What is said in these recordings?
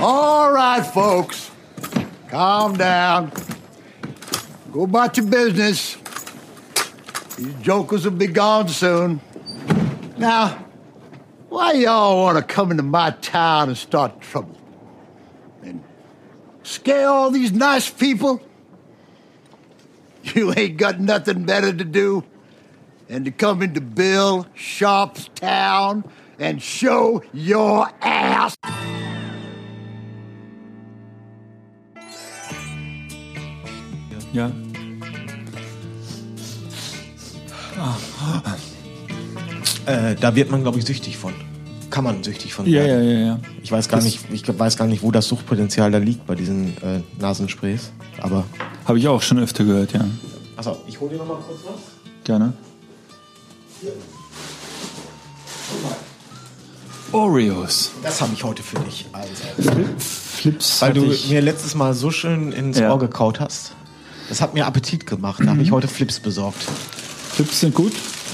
All right, folks. Calm down. Go about your business. These jokers will be gone soon. Now, why y'all want to come into my town and start trouble? And scare all these nice people? You ain't got nothing better to do than to come into Bill Sharp's town and show your ass. Ja. Äh, da wird man, glaube ich, süchtig von. Kann man süchtig von Ja, ja, werden. ja, ja. Ich weiß gar Das- nicht, ich weiß gar nicht, wo das Suchtpotenzial da liegt bei diesen äh, Nasensprays. Aber Habe ich auch schon öfter gehört, ja. achso, ich hole dir noch mal kurz was. Gerne. Oreos. Das habe ich heute für dich. Also, Flips. weil du ich, mir letztes Mal so schön ins Ja. Ohr gekaut hast. Das hat mir Appetit gemacht. Da habe ich heute Flips besorgt. Flips sind gut.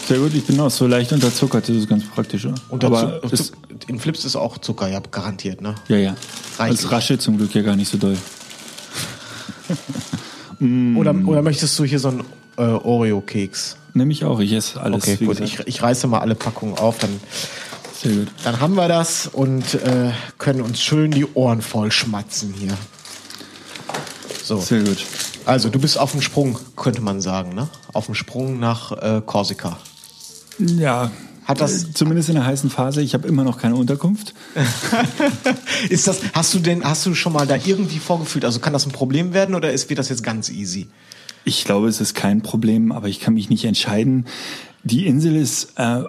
Sehr gut. Ich bin auch so leicht unterzuckert. Das ist ganz praktisch. Und Aber es, in Flips ist auch Zucker, ja, garantiert, ne? ja, ja. Reichlich. Es raschelt zum Glück ja gar nicht so doll. Oder, oder möchtest du hier so einen äh, Oreo-Keks? Nehme ich auch. Ich esse alles. Okay, gut. Ich, ich reiße mal alle Packungen auf, dann, Sehr gut. dann haben wir das und äh, können uns schön die Ohren voll schmatzen hier. So. Sehr gut. Also, du bist auf dem Sprung, könnte man sagen, ne? Auf dem Sprung nach äh, Korsika. Ja. Hat das- äh, Zumindest in der heißen Phase. Ich habe immer noch keine Unterkunft. Ist das, hast du denn, hast du schon mal da irgendwie vorgefühlt? Also kann das ein Problem werden oder ist, wird das jetzt ganz easy? Ich glaube, es ist kein Problem, aber ich kann mich nicht entscheiden. Die Insel ist äh,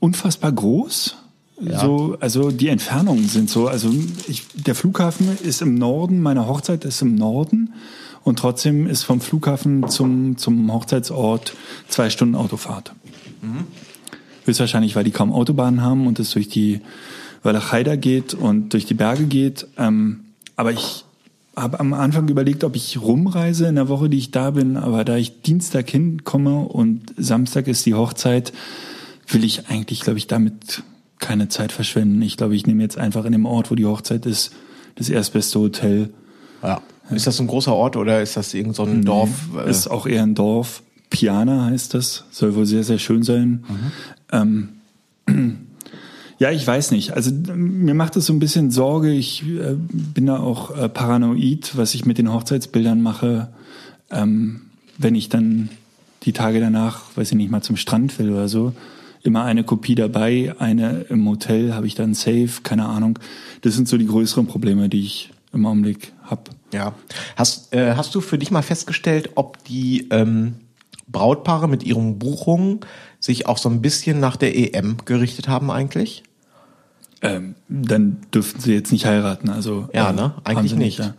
unfassbar groß. So, also die Entfernungen sind so. Also ich, der Flughafen ist im Norden, meine Hochzeit ist im Norden und trotzdem ist vom Flughafen zum, zum Hochzeitsort zwei Stunden Autofahrt. Höchstwahrscheinlich, weil die kaum Autobahnen haben und es durch die Walachei geht und durch die Berge geht. Ähm, aber ich habe am Anfang überlegt, ob ich rumreise in der Woche, die ich da bin. Aber da ich Dienstag hinkomme und Samstag ist die Hochzeit, will ich eigentlich, glaube ich, damit keine Zeit verschwenden. Ich glaube, ich nehme jetzt einfach in dem Ort, wo die Hochzeit ist, das erstbeste Hotel. Ja. Ist das ein großer Ort oder ist das irgend so ein Dorf? Äh, Ist auch eher ein Dorf. Piana heißt das. Soll wohl sehr, sehr schön sein. Ähm, ja, ich weiß nicht. Also mir macht es so ein bisschen Sorge. Ich äh, bin da auch äh, paranoid, was ich mit den Hochzeitsbildern mache. Ähm, wenn ich dann die Tage danach, weiß ich nicht, mal zum Strand will oder so, immer eine Kopie dabei, eine im Hotel, habe ich dann safe, keine Ahnung. Das sind so die größeren Probleme, die ich im Augenblick habe. Ja. Hast, äh, hast du für dich mal festgestellt, ob die ähm, Brautpaare mit ihren Buchungen sich auch so ein bisschen nach der EM gerichtet haben eigentlich? Ähm, dann dürften sie jetzt nicht heiraten. Also Ja, äh, ne? Eigentlich sie nicht. ja.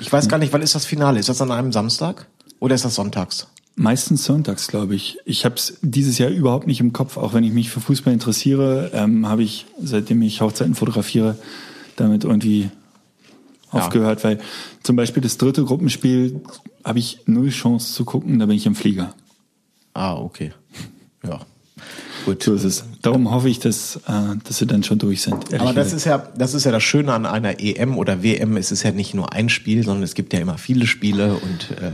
Ich weiß gar nicht, wann ist das Finale? Ist das an einem Samstag oder ist das sonntags? Meistens sonntags, glaube ich. Ich habe es dieses Jahr überhaupt nicht im Kopf. Auch wenn ich mich für Fußball interessiere, ähm, habe ich, seitdem ich Hochzeiten fotografiere, damit irgendwie aufgehört. Weil zum Beispiel das dritte Gruppenspiel habe ich null Chance zu gucken, da bin ich im Flieger. Ah, okay. Ja. Gut. So ist es. Darum hoffe ich, dass, äh, dass sie dann schon durch sind. Aber das ist ja, das ist ja das Schöne an einer EM oder WM. Es ist ja nicht nur ein Spiel, sondern es gibt ja immer viele Spiele und äh,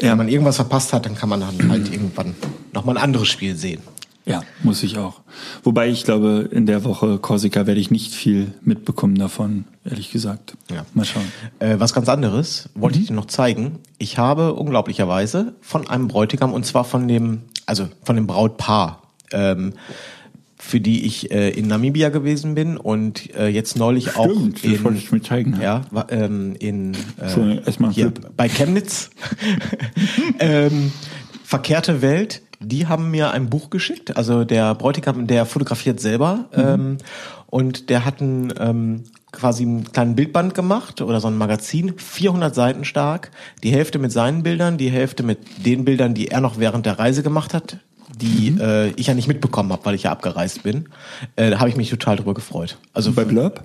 Ja. wenn man irgendwas verpasst hat, dann kann man dann halt irgendwann nochmal ein anderes Spiel sehen. Ja, muss ich auch. Wobei ich glaube, in der Woche Korsika werde ich nicht viel mitbekommen davon, ehrlich gesagt. Ja. Mal schauen. Äh, was ganz anderes wollte ich dir noch zeigen. Ich habe unglaublicherweise von einem Bräutigam und zwar von dem, also von dem Brautpaar, ähm, für die ich äh, in Namibia gewesen bin und äh, jetzt neulich auch Stimmt, das in, wollte ich mir zeigen, ja. Ähm, in äh, erstmal hier bei Chemnitz. ähm, Verkehrte Welt. Die haben mir ein Buch geschickt. Also der Bräutigam, der fotografiert selber ähm, und der hat ein, ähm, quasi einen kleinen Bildband gemacht oder so ein Magazin, 400 Seiten stark. Die Hälfte mit seinen Bildern, die Hälfte mit den Bildern, die er noch während der Reise gemacht hat, die äh, ich ja nicht mitbekommen habe, weil ich ja abgereist bin. Äh, da habe ich mich total drüber gefreut. Also Bei Blurb?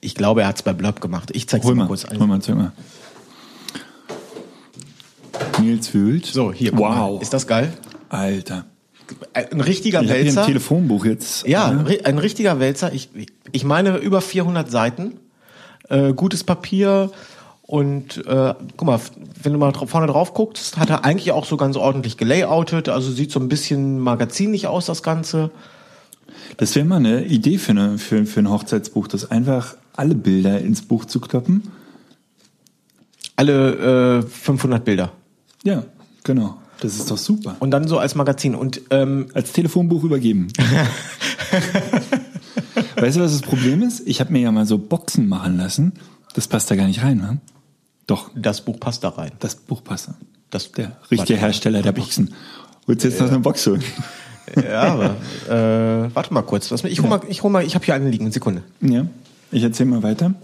ich glaube, er hat es bei Blurb gemacht. Ich zeig's Hol dir mal mal, kurz ein. hol mal, zeig mal. Nils Wühlt. So, hier. Wow. Mal. Ist das geil? Alter. Ein richtiger Ich habe hier Wälzer. ein Telefonbuch jetzt. Ja, ein ri- ein richtiger Wälzer. Ich, ich meine über 400 Seiten. äh, gutes Papier und äh, guck mal, wenn du mal vorne drauf guckst, hat er eigentlich auch so ganz ordentlich gelayoutet, also sieht so ein bisschen magazinlich aus, das Ganze. Das wäre mal eine Idee für, eine, für, für ein Hochzeitsbuch, das einfach alle Bilder ins Buch zu kloppen. Alle äh, 500 Bilder. Ja, genau. Das ist doch super. Und dann so als Magazin. Und ähm, Als Telefonbuch übergeben. weißt du, was das Problem ist? Ich habe mir ja mal so Boxen machen lassen. Das passt da gar nicht rein, ne? Doch, das Buch passt da rein. das Buch passt. da. Das, Der richtige Hersteller der Boxen. Willst du jetzt noch eine Box holen? Ja, aber äh, warte mal kurz. Mich, ich hol mal, ich hol mal, ich habe hier eine liegen. Sekunde. Ja. Ich erzähle mal weiter.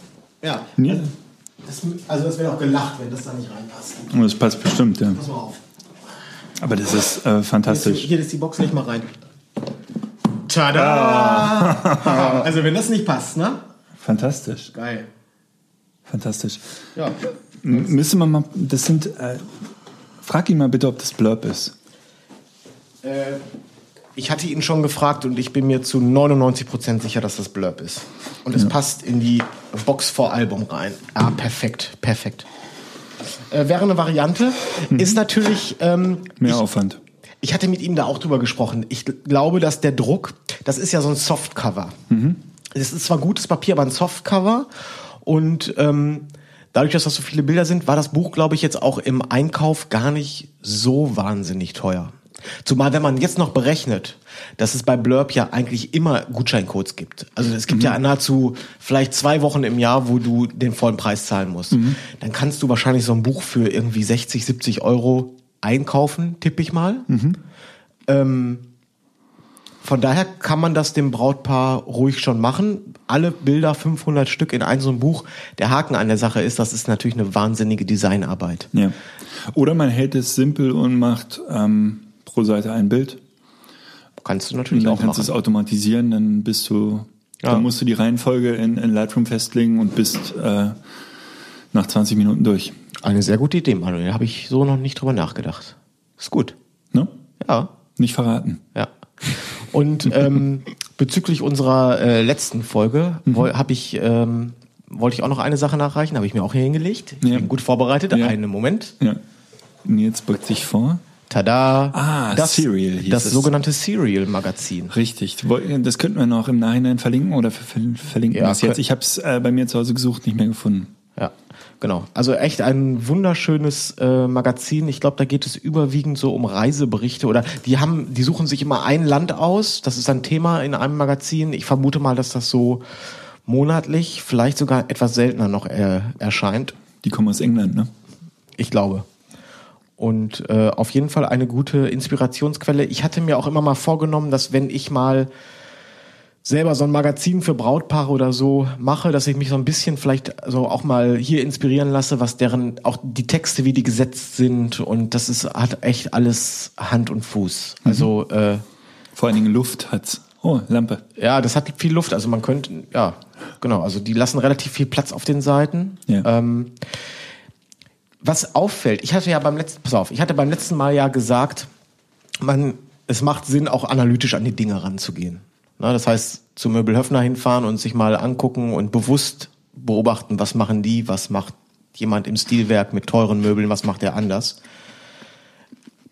Ja. Ja. Das, also das wäre auch gelacht, wenn das da nicht reinpasst. Oh, Das passt bestimmt, ja. Pass mal auf. Aber das ist äh, Hier, fantastisch. hier ist die Box nicht mal rein. Tada! Also wenn das nicht passt, ne? Fantastisch. Geil. Fantastisch. Ja. M müsste man mal, das sind, äh, frag ihn mal bitte, ob das Blurb ist. Äh, ich hatte ihn schon gefragt und ich bin mir zu 99% sicher, dass das Blurb ist. Und es passt in die Box vor Album rein. Ja, perfekt, perfekt. Äh, wäre eine Variante. Ist natürlich. Ähm, Mehr ich, Aufwand. ich hatte mit ihm da auch drüber gesprochen. Ich glaube, dass der Druck, das ist ja so ein Softcover. Es ist zwar gutes Papier, aber ein Softcover. Und ähm, dadurch, dass das so viele Bilder sind, war das Buch, glaube ich, jetzt auch im Einkauf gar nicht so wahnsinnig teuer. Zumal, wenn man jetzt noch berechnet, dass es bei Blurb ja eigentlich immer Gutscheincodes gibt. Also es gibt ja nahezu vielleicht zwei Wochen im Jahr, wo du den vollen Preis zahlen musst. Dann kannst du wahrscheinlich so ein Buch für irgendwie 60, 70 Euro einkaufen, tippe ich mal. Ähm, von daher kann man das dem Brautpaar ruhig schon machen. Alle Bilder, 500 Stück in ein so ein Buch. Der Haken an der Sache ist, das ist natürlich eine wahnsinnige Designarbeit. Ja. Oder man hält es simpel und macht ähm, pro Seite ein Bild. Kannst du Und natürlich dann auch kannst du es machen. automatisieren, dann bist du, Ja. dann musst du die Reihenfolge in, in Lightroom festlegen und bist äh, nach 20 Minuten durch. Eine sehr gute Idee, Manuel. Da habe ich so noch nicht drüber nachgedacht. Ist gut. Ne? Ja, Nicht verraten. ja. Und ähm, bezüglich unserer äh, letzten Folge Mhm. habe ich ähm, wollte ich auch noch eine Sache nachreichen, habe ich mir auch hier hingelegt. Ich Ja. bin gut vorbereitet. Ja. Einen Moment. Ja. Nils beugt sich vor. Tada. Ah, das, Serial hieß Das es. sogenannte Serial-Magazin. Richtig. Das könnten wir noch im Nachhinein verlinken oder ver verlinken Ja, es jetzt. Ich habe es äh, bei mir zu Hause gesucht, nicht mehr gefunden. Ja, genau. Also echt ein wunderschönes äh, Magazin. Ich glaube, da geht es überwiegend so um Reiseberichte oder die haben, die suchen sich immer ein Land aus. Das ist ein Thema in einem Magazin. Ich vermute mal, dass das so monatlich, vielleicht sogar etwas seltener noch äh, erscheint. Die kommen aus England, ne? Ich glaube. Und äh, auf jeden Fall eine gute Inspirationsquelle. Ich hatte mir auch immer mal vorgenommen, dass wenn ich mal selber so ein Magazin für Brautpaare oder so mache, dass ich mich so ein bisschen vielleicht so auch mal hier inspirieren lasse, was deren, auch die Texte, wie die gesetzt sind und das ist, hat echt alles Hand und Fuß. Also, äh, Vor allen Dingen Luft hat's. Oh, Lampe. ja, das hat viel Luft. Also man könnte, ja, genau. Also die lassen relativ viel Platz auf den Seiten. Ja. Ähm, was auffällt, ich hatte ja beim letzten, pass auf, ich hatte beim letzten Mal ja gesagt, man, es macht Sinn, auch analytisch an die Dinge ranzugehen. Na, das heißt, zu Möbelhöfner hinfahren und sich mal angucken und bewusst beobachten, was machen die, was macht jemand im Stilwerk mit teuren Möbeln, was macht er anders.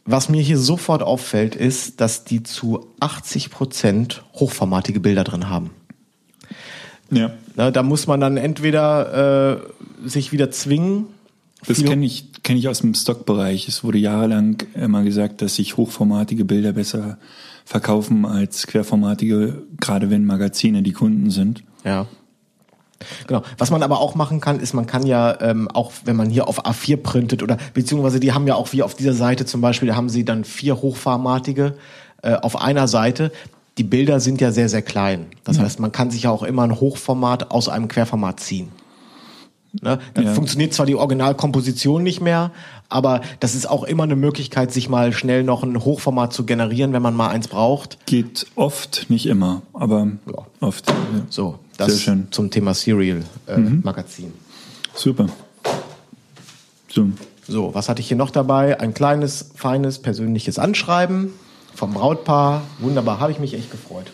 Was mir hier sofort auffällt, ist, dass die zu 80 Prozent hochformatige Bilder drin haben. Ja. Na, da muss man dann entweder äh, sich wieder zwingen. Das kenne ich, kenn ich aus dem Stockbereich. Es wurde jahrelang immer gesagt, dass sich hochformatige Bilder besser verkaufen als querformatige, gerade wenn Magazine die Kunden sind. Ja. Genau. Was man aber auch machen kann, ist, man kann ja ähm, auch, wenn man hier auf A4 printet oder beziehungsweise die haben ja auch wie auf dieser Seite zum Beispiel, da haben sie dann vier hochformatige äh, auf einer Seite. Die Bilder sind ja sehr, sehr klein. Das heißt, man kann sich ja auch immer ein Hochformat aus einem Querformat ziehen. Ne? Dann Ja. funktioniert zwar die Originalkomposition nicht mehr, aber das ist auch immer eine Möglichkeit, sich mal schnell noch ein Hochformat zu generieren, wenn man mal eins braucht. Geht oft, nicht immer, aber Ja. oft. Ja. So, das Sehr schön. zum Thema Serial äh, Magazin. Super. So. So, was hatte ich hier noch dabei? Ein kleines, feines, persönliches Anschreiben vom Brautpaar. Wunderbar, habe ich mich echt gefreut.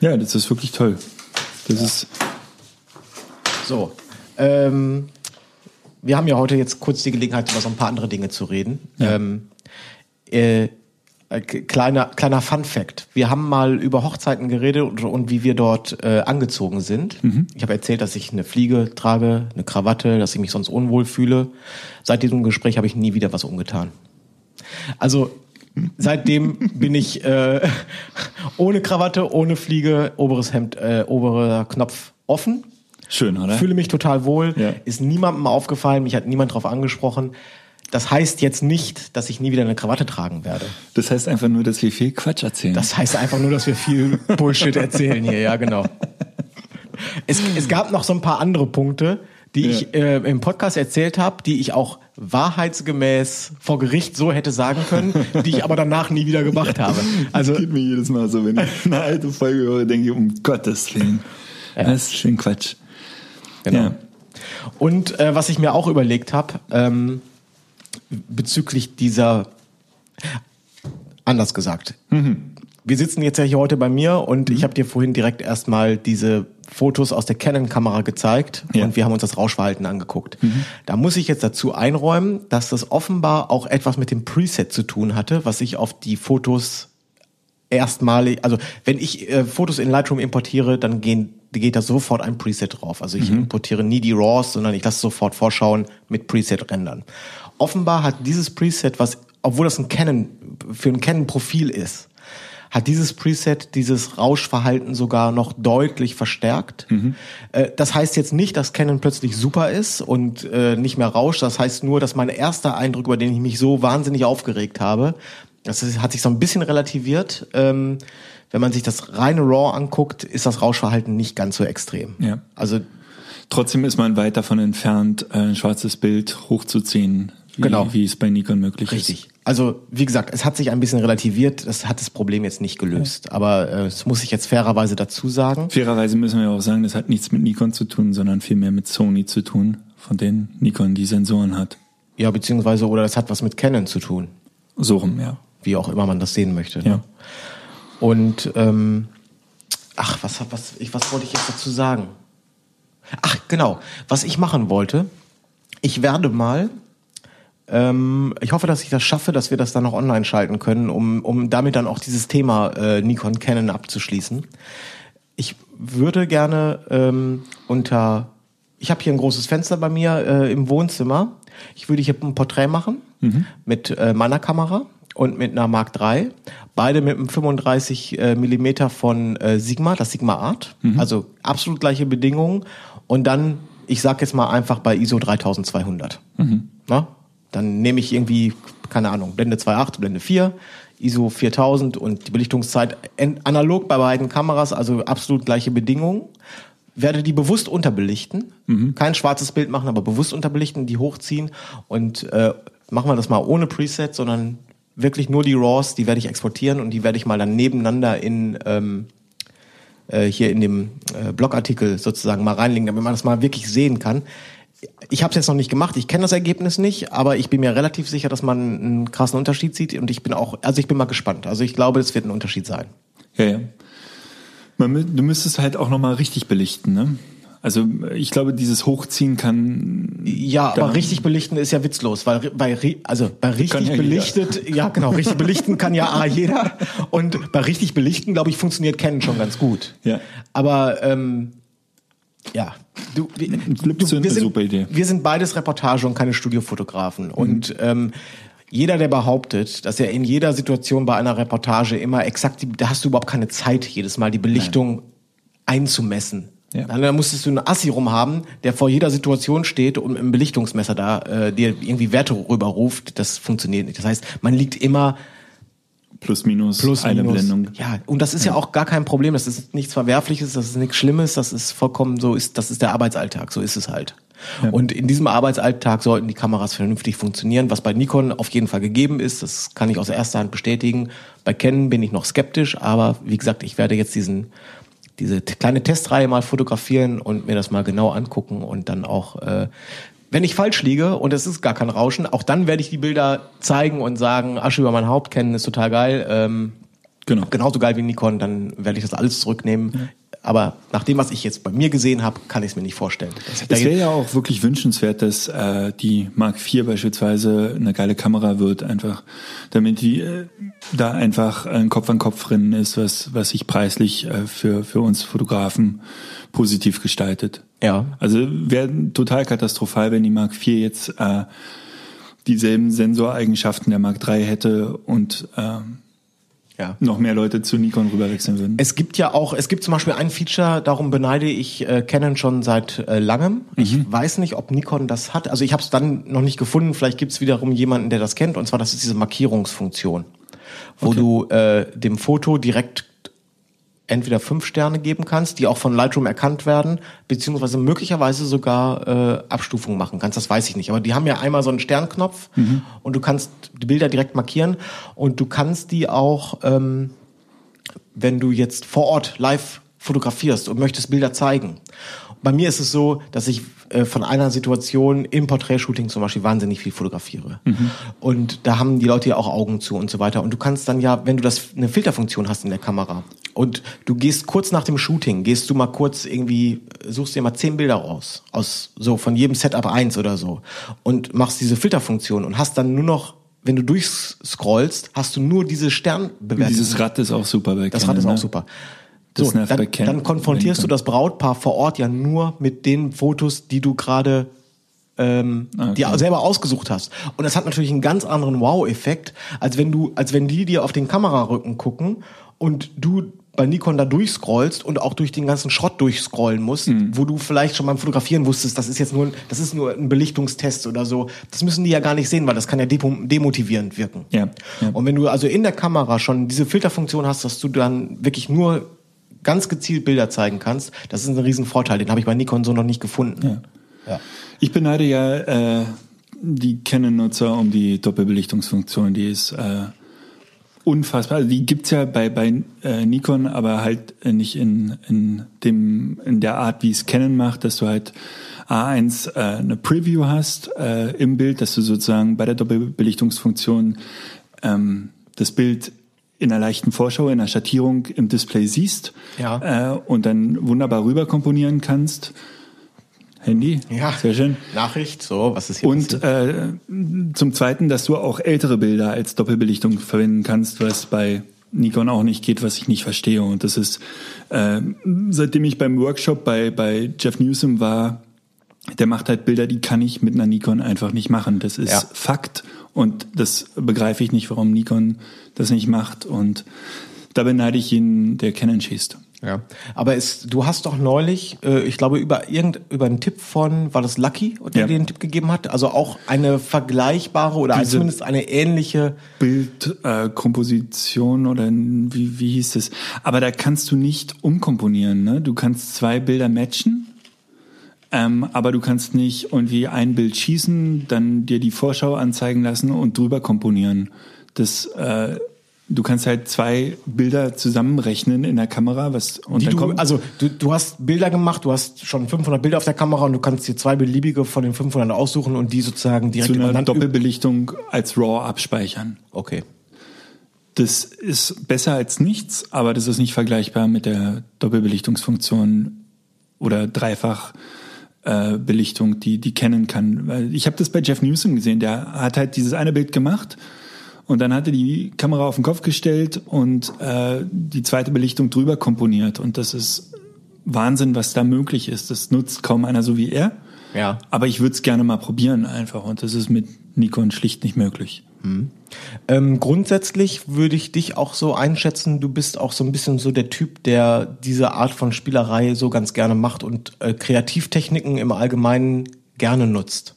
Ja, das ist wirklich toll. Das ist, So, ähm, wir haben ja heute jetzt kurz die Gelegenheit, über so ein paar andere Dinge zu reden. Ja. Ähm, äh, kleiner, kleiner Fun Fact. Wir haben mal über Hochzeiten geredet und, und wie wir dort äh, angezogen sind. Ich habe erzählt, dass ich eine Fliege trage, eine Krawatte, dass ich mich sonst unwohl fühle. Seit diesem Gespräch habe ich nie wieder was umgetan. Also seitdem bin ich äh, ohne Krawatte, ohne Fliege, oberes Hemd, äh, oberer Knopf offen. Schön, oder? Fühle mich total wohl. Ja. Ist niemandem aufgefallen, mich hat niemand drauf angesprochen. Das heißt jetzt nicht, dass ich nie wieder eine Krawatte tragen werde. Das heißt einfach nur, dass wir viel Quatsch erzählen. Das heißt einfach nur, dass wir viel Bullshit erzählen hier, ja, genau. Es, es gab noch so ein paar andere Punkte, die Ja. ich äh, im Podcast erzählt habe, die ich auch wahrheitsgemäß vor Gericht so hätte sagen können, die ich aber danach nie wieder gemacht habe. Also das geht mir jedes Mal so, wenn ich eine alte Folge höre, denke ich, um Gottes Willen. Das ist schön Quatsch. Genau. Ja. Und äh, was ich mir auch überlegt habe, ähm, bezüglich dieser, anders gesagt, wir sitzen jetzt ja hier heute bei mir und ich habe dir vorhin direkt erstmal diese Fotos aus der Canon-Kamera gezeigt Ja. und wir haben uns das Rauschverhalten angeguckt. Da muss ich jetzt dazu einräumen, dass das offenbar auch etwas mit dem Preset zu tun hatte, was ich auf die Fotos erstmalig, also wenn ich äh, Fotos in Lightroom importiere, dann gehen, geht da sofort ein Preset drauf. Also ich importiere nie die RAWs, sondern ich lasse sofort vorschauen mit Preset rendern. Offenbar hat dieses Preset, was, obwohl das ein Canon, für ein Canon-Profil ist, hat dieses Preset dieses Rauschverhalten sogar noch deutlich verstärkt. Äh, Das heißt jetzt nicht, dass Canon plötzlich super ist und äh, nicht mehr rauscht. Das heißt nur, dass mein erster Eindruck, über den ich mich so wahnsinnig aufgeregt habe, das hat sich so ein bisschen relativiert. Wenn man sich das reine RAW anguckt, ist das Rauschverhalten nicht ganz so extrem. Ja. Also Trotzdem ist man weit davon entfernt, äh, ein schwarzes Bild hochzuziehen, wie, Genau. wie es bei Nikon möglich Richtig. Also wie gesagt, es hat sich ein bisschen relativiert. Das hat das Problem jetzt nicht gelöst. Aber äh, das muss ich jetzt fairerweise dazu sagen. ist. Fairerweise müssen wir auch sagen, das hat nichts mit Nikon zu tun, sondern vielmehr mit Sony zu tun, von denen Nikon die Sensoren hat. Ja, beziehungsweise oder das hat was mit Canon zu tun, So rum, ja. wie auch immer man das sehen möchte. Ne? Ja. Und ähm, ach, was hab- was ich was wollte ich jetzt dazu sagen? Ach, genau, was ich machen wollte, ich werde mal ähm, ich hoffe, dass ich das schaffe, dass wir das dann noch online schalten können, um, um damit dann auch dieses Thema äh, Nikon Canon abzuschließen. Ich würde gerne ähm, unter, ich habe hier ein großes Fenster bei mir äh, im Wohnzimmer. Ich würde hier ein Porträt machen mit äh, meiner Kamera und mit einer Mark III. Beide mit einem 35 äh, Millimeter von äh, Sigma, das Sigma Art. Also absolut gleiche Bedingungen. Und dann, ich sag jetzt mal einfach bei ISO 3200. Na? Dann nehme ich irgendwie, keine Ahnung, Blende 2.8, Blende 4, ISO 4000 und die Belichtungszeit analog bei beiden Kameras, also absolut gleiche Bedingungen. Werde die bewusst unterbelichten, kein schwarzes Bild machen, aber bewusst unterbelichten, die hochziehen und äh, machen wir das mal ohne Preset, sondern wirklich nur die RAWs, die werde ich exportieren und die werde ich mal dann nebeneinander in ähm, äh, hier in dem äh, Blogartikel sozusagen mal reinlegen, damit man das mal wirklich sehen kann. Ich habe es jetzt noch nicht gemacht, ich kenne das Ergebnis nicht, aber ich bin mir relativ sicher, dass man einen krassen Unterschied sieht und ich bin auch, also ich bin mal gespannt. Also ich glaube, es wird ein Unterschied sein. Ja, ja. Man, du müsstest halt auch nochmal richtig belichten, ne? Also ich glaube, dieses Hochziehen kann. Ja, aber richtig belichten ist ja witzlos, weil bei also bei richtig ja jeder. belichtet, ja genau, richtig belichten kann ja A jeder und bei richtig belichten, glaube ich, funktioniert Canon schon ganz gut. Ja. Aber ähm, ja, du, wir, du, sind wir, eine sind, super Idee. wir sind beides Reportage und keine Studiofotografen und ähm, jeder, der behauptet, dass er in jeder Situation bei einer Reportage immer exakt, die, da hast du überhaupt keine Zeit, jedes Mal die Belichtung einzumessen. Ja. Dann, musstest du einen Assi rumhaben, der vor jeder Situation steht und mit einem Belichtungsmesser da äh, dir irgendwie Werte rüberruft. Das funktioniert nicht. Das heißt, man liegt immer Plus minus, plus eine minus. Blendung. Ja, und das ist ja. auch gar kein Problem. Das ist nichts Verwerfliches, das ist nichts Schlimmes, das ist vollkommen so, ist, das ist der Arbeitsalltag, so ist es halt. Und in diesem Arbeitsalltag sollten die Kameras vernünftig funktionieren, was bei Nikon auf jeden Fall gegeben ist. Das kann ich aus erster Hand bestätigen. Bei Canon bin ich noch skeptisch, aber wie gesagt, ich werde jetzt diesen diese kleine Testreihe mal fotografieren und mir das mal genau angucken und dann auch, äh, wenn ich falsch liege und es ist gar kein Rauschen, auch dann werde ich die Bilder zeigen und sagen, Asche über mein Haupt kennen ist total geil. Ähm, Genau. genauso geil wie Nikon, dann werde ich das alles zurücknehmen. Aber nach dem, was ich jetzt bei mir gesehen habe, kann ich es mir nicht vorstellen. Es wäre ja auch wirklich wünschenswert, dass äh, die Mark IV beispielsweise eine geile Kamera wird, einfach, damit die äh, da einfach ein Kopf an Kopf Rennen ist, was was sich preislich äh, für für uns Fotografen positiv gestaltet. Ja. Also wäre total katastrophal, wenn die Mark IV jetzt äh, dieselben Sensoreigenschaften der Mark III hätte und äh, ja. noch mehr Leute zu Nikon rüberwechseln würden. Es gibt ja auch, es gibt zum Beispiel ein Feature, darum beneide ich äh, Canon schon seit äh, langem. Ich weiß nicht, ob Nikon das hat. Also ich habe es dann noch nicht gefunden. Vielleicht gibt es wiederum jemanden, der das kennt. Und zwar, das ist diese Markierungsfunktion, wo Okay. du äh, dem Foto direkt entweder fünf Sterne geben kannst, die auch von Lightroom erkannt werden, beziehungsweise möglicherweise sogar äh, Abstufungen machen kannst. Das weiß ich nicht. Aber die haben ja einmal so einen Sternknopf und du kannst die Bilder direkt markieren und du kannst die auch, ähm, wenn du jetzt vor Ort live fotografierst und möchtest Bilder zeigen. Bei mir ist es so, dass ich äh, von einer Situation im Porträtshooting zum Beispiel wahnsinnig viel fotografiere. Und da haben die Leute ja auch Augen zu und so weiter. Und du kannst dann ja, wenn du das eine Filterfunktion hast in der Kamera und du gehst kurz nach dem Shooting, gehst du mal kurz irgendwie, suchst dir mal zehn Bilder raus, aus so von jedem Setup eins oder so und machst diese Filterfunktion und hast dann nur noch wenn du durchscrollst, hast du nur diese Sternbewertung. Dieses Rad ist auch super bei Das Rad ist auch ne? super. Das So, dann, dann konfrontierst du das Brautpaar vor Ort ja nur mit den Fotos, die du gerade ähm, Okay. dir selber ausgesucht hast. Und das hat natürlich einen ganz anderen Wow-Effekt, als wenn du, als wenn die dir auf den Kamerarücken gucken und du bei Nikon da durchscrollst und auch durch den ganzen Schrott durchscrollen musst, Mhm. wo du vielleicht schon beim Fotografieren wusstest, das ist jetzt nur, ein- das ist nur ein Belichtungstest oder so. Das müssen die ja gar nicht sehen, weil das kann ja demotivierend wirken. Ja, ja. Und wenn du also in der Kamera schon diese Filterfunktion hast, dass du dann wirklich nur ganz gezielt Bilder zeigen kannst, das ist ein riesen Vorteil. Den habe ich bei Nikon so noch nicht gefunden. Ja. Ich beneide ja äh, die Canon-Nutzer um die Doppelbelichtungsfunktion. Die ist äh, unfassbar. Also die gibt's ja bei, bei äh, Nikon, aber halt nicht in, in, dem, in der Art, wie es Canon macht, dass du halt A1 äh, eine Preview hast äh, im Bild, dass du sozusagen bei der Doppelbelichtungsfunktion ähm, das Bild in einer leichten Vorschau, in einer Schattierung im Display siehst Ja. äh, und dann wunderbar rüber komponieren kannst. Handy, Ja. sehr schön. Nachricht, so, was ist hier Und äh, zum Zweiten, dass du auch ältere Bilder als Doppelbelichtung verwenden kannst, was bei Nikon auch nicht geht, was ich nicht verstehe. Und das ist, äh, seitdem ich beim Workshop bei, bei Jeff Newsom war, der macht halt Bilder, die kann ich mit einer Nikon einfach nicht machen. Das ist Ja. Fakt. Und das begreife ich nicht, warum Nikon das nicht macht. Und da beneide ich ihn, der Canon schießt. Ja. Aber es, du hast doch neulich, äh, ich glaube, über irgend, über einen Tipp von, war das Lucky, der Ja. dir den Tipp gegeben hat? Also auch eine vergleichbare oder Diese- zumindest eine ähnliche. Bildkomposition äh, oder wie, wie hieß es? Aber da kannst du nicht umkomponieren. Ne? Du kannst zwei Bilder matchen, ähm, aber du kannst nicht irgendwie ein Bild schießen, dann dir die Vorschau anzeigen lassen und drüber komponieren. Das äh, Du kannst halt zwei Bilder zusammenrechnen in der Kamera, was und Die dann du, kommt, also du, du hast Bilder gemacht, du hast schon 500 Bilder auf der Kamera und du kannst dir zwei beliebige von den 500 aussuchen und die sozusagen direkt zu einer Doppelbelichtung als RAW abspeichern. Okay. Das ist besser als nichts, aber das ist nicht vergleichbar mit der Doppelbelichtungsfunktion oder Dreifach äh, Belichtung, die die kennen kann. Weil Ich habe das bei Jeff Newsom gesehen, der hat halt dieses eine Bild gemacht und dann hat er die Kamera auf den Kopf gestellt und äh, die zweite Belichtung drüber komponiert und das ist Wahnsinn, was da möglich ist. Das nutzt kaum einer so wie er. Ja. Aber ich würde es gerne mal probieren einfach und das ist mit Nikon schlicht nicht möglich. Ähm, grundsätzlich würde ich dich auch so einschätzen, du bist auch so ein bisschen so der Typ, der diese Art von Spielerei so ganz gerne macht und äh, Kreativtechniken im Allgemeinen gerne nutzt.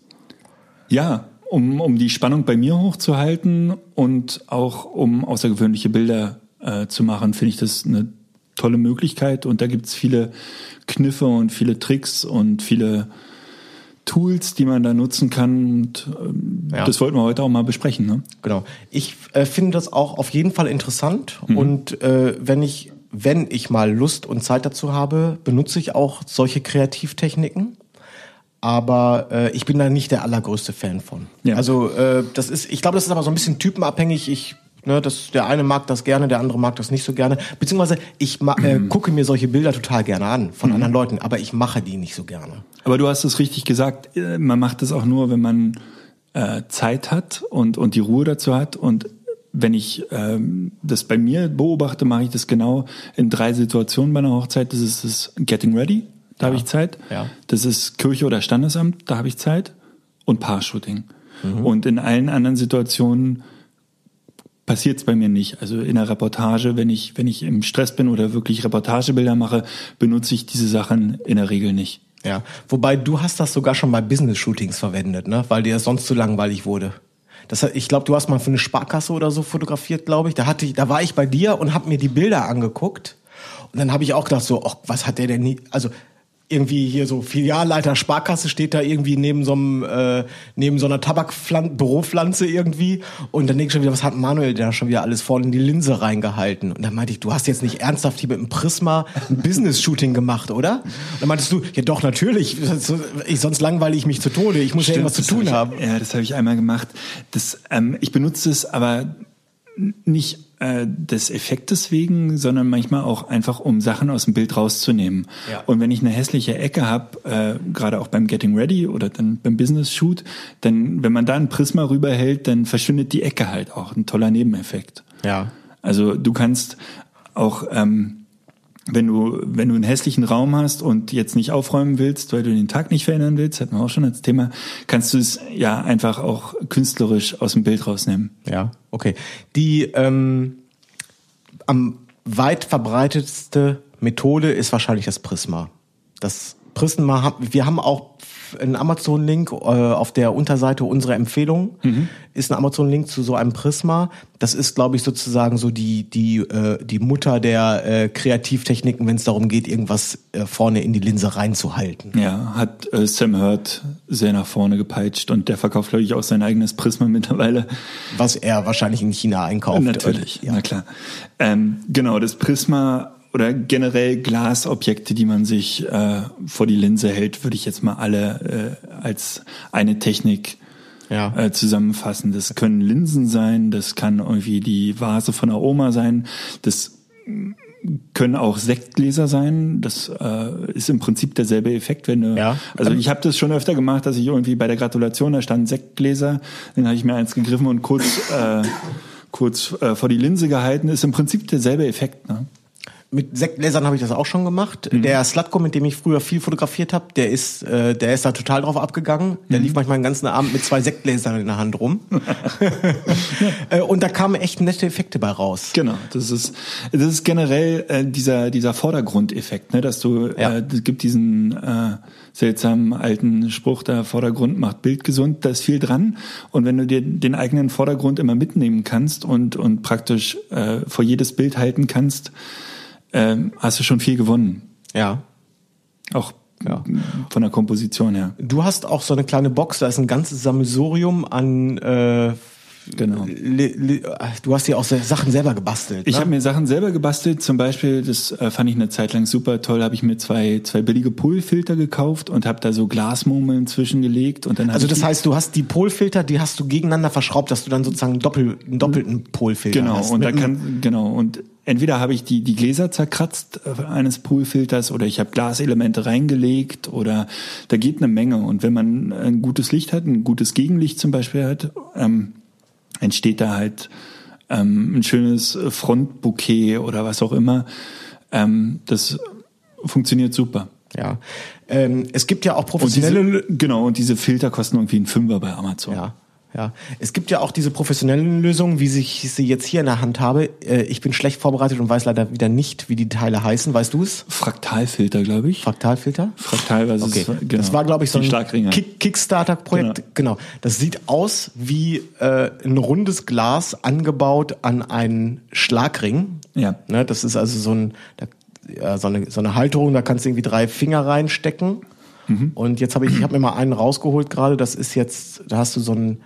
Ja, um, um die Spannung bei mir hochzuhalten und auch um außergewöhnliche Bilder äh, zu machen, finde ich das eine tolle Möglichkeit. Und da gibt's viele Kniffe und viele Tricks und viele Tools, die man da nutzen kann. Und ähm, Ja. das wollten wir heute auch mal besprechen. Ne? Genau. Ich äh, finde das auch auf jeden Fall interessant und äh, wenn ich wenn ich mal Lust und Zeit dazu habe, benutze ich auch solche Kreativtechniken. Aber äh, ich bin da nicht der allergrößte Fan von. Ja. Also äh, das ist, ich glaube, das ist aber so ein bisschen typenabhängig. Ich Ne, das, der eine mag das gerne, der andere mag das nicht so gerne. Beziehungsweise ich äh, gucke mir solche Bilder total gerne an von anderen Leuten, aber ich mache die nicht so gerne. Aber du hast es richtig gesagt, äh, man macht es auch nur, wenn man äh, Zeit hat und, und die Ruhe dazu hat. Und wenn ich ähm, das bei mir beobachte, mache ich das genau in drei Situationen bei einer Hochzeit. Das ist das Getting Ready, da habe ich Zeit. Ja. Das ist Kirche oder Standesamt, da habe ich Zeit. Und Paar-Shooting. Mhm. Und in allen anderen Situationen passiert es bei mir nicht. Also in der Reportage, wenn ich, wenn ich im Stress bin oder wirklich Reportagebilder mache, benutze ich diese Sachen in der Regel nicht. Ja, wobei du hast das sogar schon bei Business-Shootings verwendet, ne? Weil dir das sonst zu langweilig wurde. Das, ich glaube, du hast mal für eine Sparkasse oder so fotografiert, glaube ich. Da hatte ich, da war ich bei dir und habe mir die Bilder angeguckt und dann habe ich auch gedacht so, ach, was hat der denn nie? Also irgendwie hier so Filialleiter Sparkasse steht da irgendwie neben so einem äh, neben so einer Tabakbüropflanze irgendwie und dann denke ich schon wieder, was hat Manuel da schon wieder alles vorne in die Linse reingehalten? Und dann meinte ich, du hast jetzt nicht ernsthaft hier mit dem Prisma ein Business-Shooting gemacht, oder? Und dann meintest du, ja doch natürlich, ich, sonst langweile ich mich zu Tode, ich muss ja irgendwas zu das hab tun ich, haben. Ja, das habe ich einmal gemacht. Das, ähm, ich benutze es aber nicht äh, des Effektes wegen, sondern manchmal auch einfach, um Sachen aus dem Bild rauszunehmen. Ja. Und wenn ich eine hässliche Ecke habe, äh, gerade auch beim Getting Ready oder dann beim Business Shoot, dann, wenn man da ein Prisma rüberhält, dann verschwindet die Ecke halt auch. Ein toller Nebeneffekt. Ja. Also du kannst auch, ähm, wenn du, wenn du einen hässlichen Raum hast und jetzt nicht aufräumen willst, weil du den Tag nicht verändern willst, hatten wir auch schon als Thema, kannst du es ja einfach auch künstlerisch aus dem Bild rausnehmen. Ja, okay. Die ähm, am weit verbreitetste Methode ist wahrscheinlich das Prisma. Das Prisma, wir haben auch einen Amazon-Link äh, auf der Unterseite unserer Empfehlung ist ein Amazon-Link zu so einem Prisma. Das ist, glaube ich, sozusagen so die die äh, die Mutter der äh, Kreativtechniken, wenn es darum geht, irgendwas äh, vorne in die Linse reinzuhalten. Ja, hat äh, Sam Hurt sehr nach vorne gepeitscht und der verkauft, glaube ich, auch sein eigenes Prisma mittlerweile. Was er wahrscheinlich in China einkauft. Natürlich, ja. na klar. Ähm, genau, das Prisma oder generell Glasobjekte, die man sich äh, vor die Linse hält, würde ich jetzt mal alle äh, als eine Technik Ja. äh, zusammenfassen. Das können Linsen sein, das kann irgendwie die Vase von der Oma sein, das mm, können auch Sektgläser sein. Das äh, ist im Prinzip derselbe Effekt, wenn du. Ja. Also ich habe das schon öfter gemacht, dass ich irgendwie bei der Gratulation da standen Sektgläser, dann habe ich mir eins gegriffen und kurz äh, kurz äh, vor die Linse gehalten. Ist im Prinzip derselbe Effekt. Ne? Mit Sektgläsern habe ich das auch schon gemacht. Mhm. Der Slatko, mit dem ich früher viel fotografiert habe, der ist, äh, der ist da total drauf abgegangen. Mhm. Der lief manchmal den ganzen Abend mit zwei Sektgläsern in der Hand rum. äh, und da kamen echt nette Effekte bei raus. Genau, das ist das ist generell äh, dieser dieser Vordergrundeffekt, ne, dass du Ja. äh, es gibt diesen äh, seltsamen alten Spruch, der Vordergrund macht Bild gesund, da ist viel dran und wenn du dir den eigenen Vordergrund immer mitnehmen kannst und und praktisch äh, vor jedes Bild halten kannst, äh, hast du schon viel gewonnen, Ja. auch Ja. von der Komposition her. Du hast auch so eine kleine Box, da ist ein ganzes Sammelsurium an äh, Genau. du hast dir auch Sachen selber gebastelt. Ich ne? habe mir Sachen selber gebastelt, zum Beispiel, das äh, fand ich eine Zeit lang super toll, habe ich mir zwei, zwei billige Polfilter gekauft und habe da so Glasmurmeln zwischengelegt und dann also das heißt, du hast die Polfilter, die hast du gegeneinander verschraubt, dass du dann sozusagen einen, doppel, einen doppelten Polfilter genau hast. und da kann genau und entweder habe ich die die Gläser zerkratzt äh, eines Poolfilters oder ich habe Glaselemente reingelegt oder da geht eine Menge und wenn man ein gutes Licht hat, ein gutes Gegenlicht zum Beispiel hat, ähm, entsteht da halt ähm, ein schönes Frontbouquet oder was auch immer. Ähm, das funktioniert super. Ja. Ähm, es gibt ja auch Und professionelle. diese, genau, und diese Filter kosten irgendwie einen Fünfer bei Amazon. ja. Ja, es gibt ja auch diese professionellen Lösungen, wie ich sie jetzt hier in der Hand habe. Äh, Ich bin schlecht vorbereitet und weiß leider wieder nicht, wie die Teile heißen. Weißt du es? Fraktalfilter, glaube ich. Fraktalfilter? Fraktal, was Okay, ist, genau. das war glaube ich so ein. Kick Kickstarter-Projekt. Genau. Das sieht aus wie äh, ein rundes Glas angebaut an einen Schlagring. Ja. Ne, das ist also so, ein, ja, so, eine, so eine Halterung, da kannst du irgendwie drei Finger reinstecken. Mhm. Und jetzt habe ich, ich habe mir mal einen rausgeholt gerade. Das ist jetzt, da hast du so ein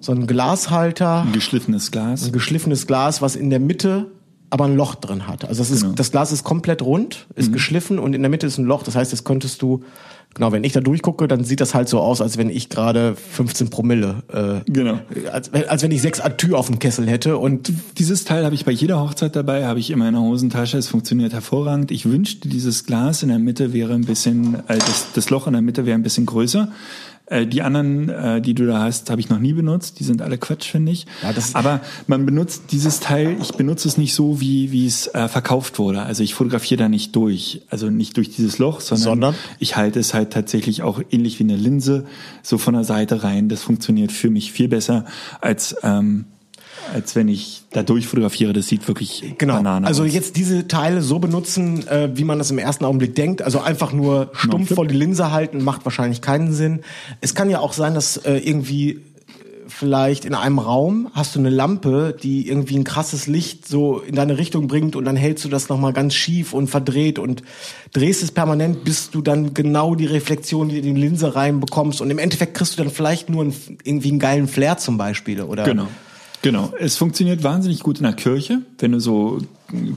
so ein Glashalter, Ein geschliffenes Glas. ein geschliffenes Glas, was in der Mitte aber ein Loch drin hat. Also das, ist, Genau. das Glas ist komplett rund, ist geschliffen und in der Mitte ist ein Loch. Das heißt, das könntest du Genau, wenn ich da durchgucke, dann sieht das halt so aus, als wenn ich gerade 15 Promille, äh, Genau. als, wenn- als wenn ich sechs Atü auf dem Kessel hätte und Dieses Teil habe ich bei jeder Hochzeit dabei, habe ich immer in der Hosentasche. Es funktioniert hervorragend. Ich wünschte, dieses Glas in der Mitte wäre ein bisschen, äh, das, das Loch in der Mitte wäre ein bisschen größer. Äh, die anderen, äh, die du da hast, habe ich noch nie benutzt. Die sind alle Quatsch, finde ich. Ja, das- Aber man benutzt dieses Teil, ich benutze es nicht so, wie, wie es äh, verkauft wurde. Also ich fotografiere da nicht durch. Also nicht durch dieses Loch, sondern, Sondern? ich halte es halt tatsächlich auch ähnlich wie eine Linse so von der Seite rein. Das funktioniert für mich viel besser als ähm, als wenn ich da durchfotografiere. Das sieht wirklich Genau. Banane also aus. jetzt diese Teile so benutzen, äh, wie man das im ersten Augenblick denkt. Also einfach nur stumpf vor die Linse halten, macht wahrscheinlich keinen Sinn. Es kann ja auch sein, dass äh, irgendwie äh, vielleicht in einem Raum hast du eine Lampe, die irgendwie ein krasses Licht so in deine Richtung bringt und dann hältst du das nochmal ganz schief und verdreht und drehst es permanent, bis du dann genau die Reflexion in die Linse reinbekommst und im Endeffekt kriegst du dann vielleicht nur einen, irgendwie einen geilen Flair zum Beispiel oder Genau. Genau. Es funktioniert wahnsinnig gut in der Kirche, wenn du so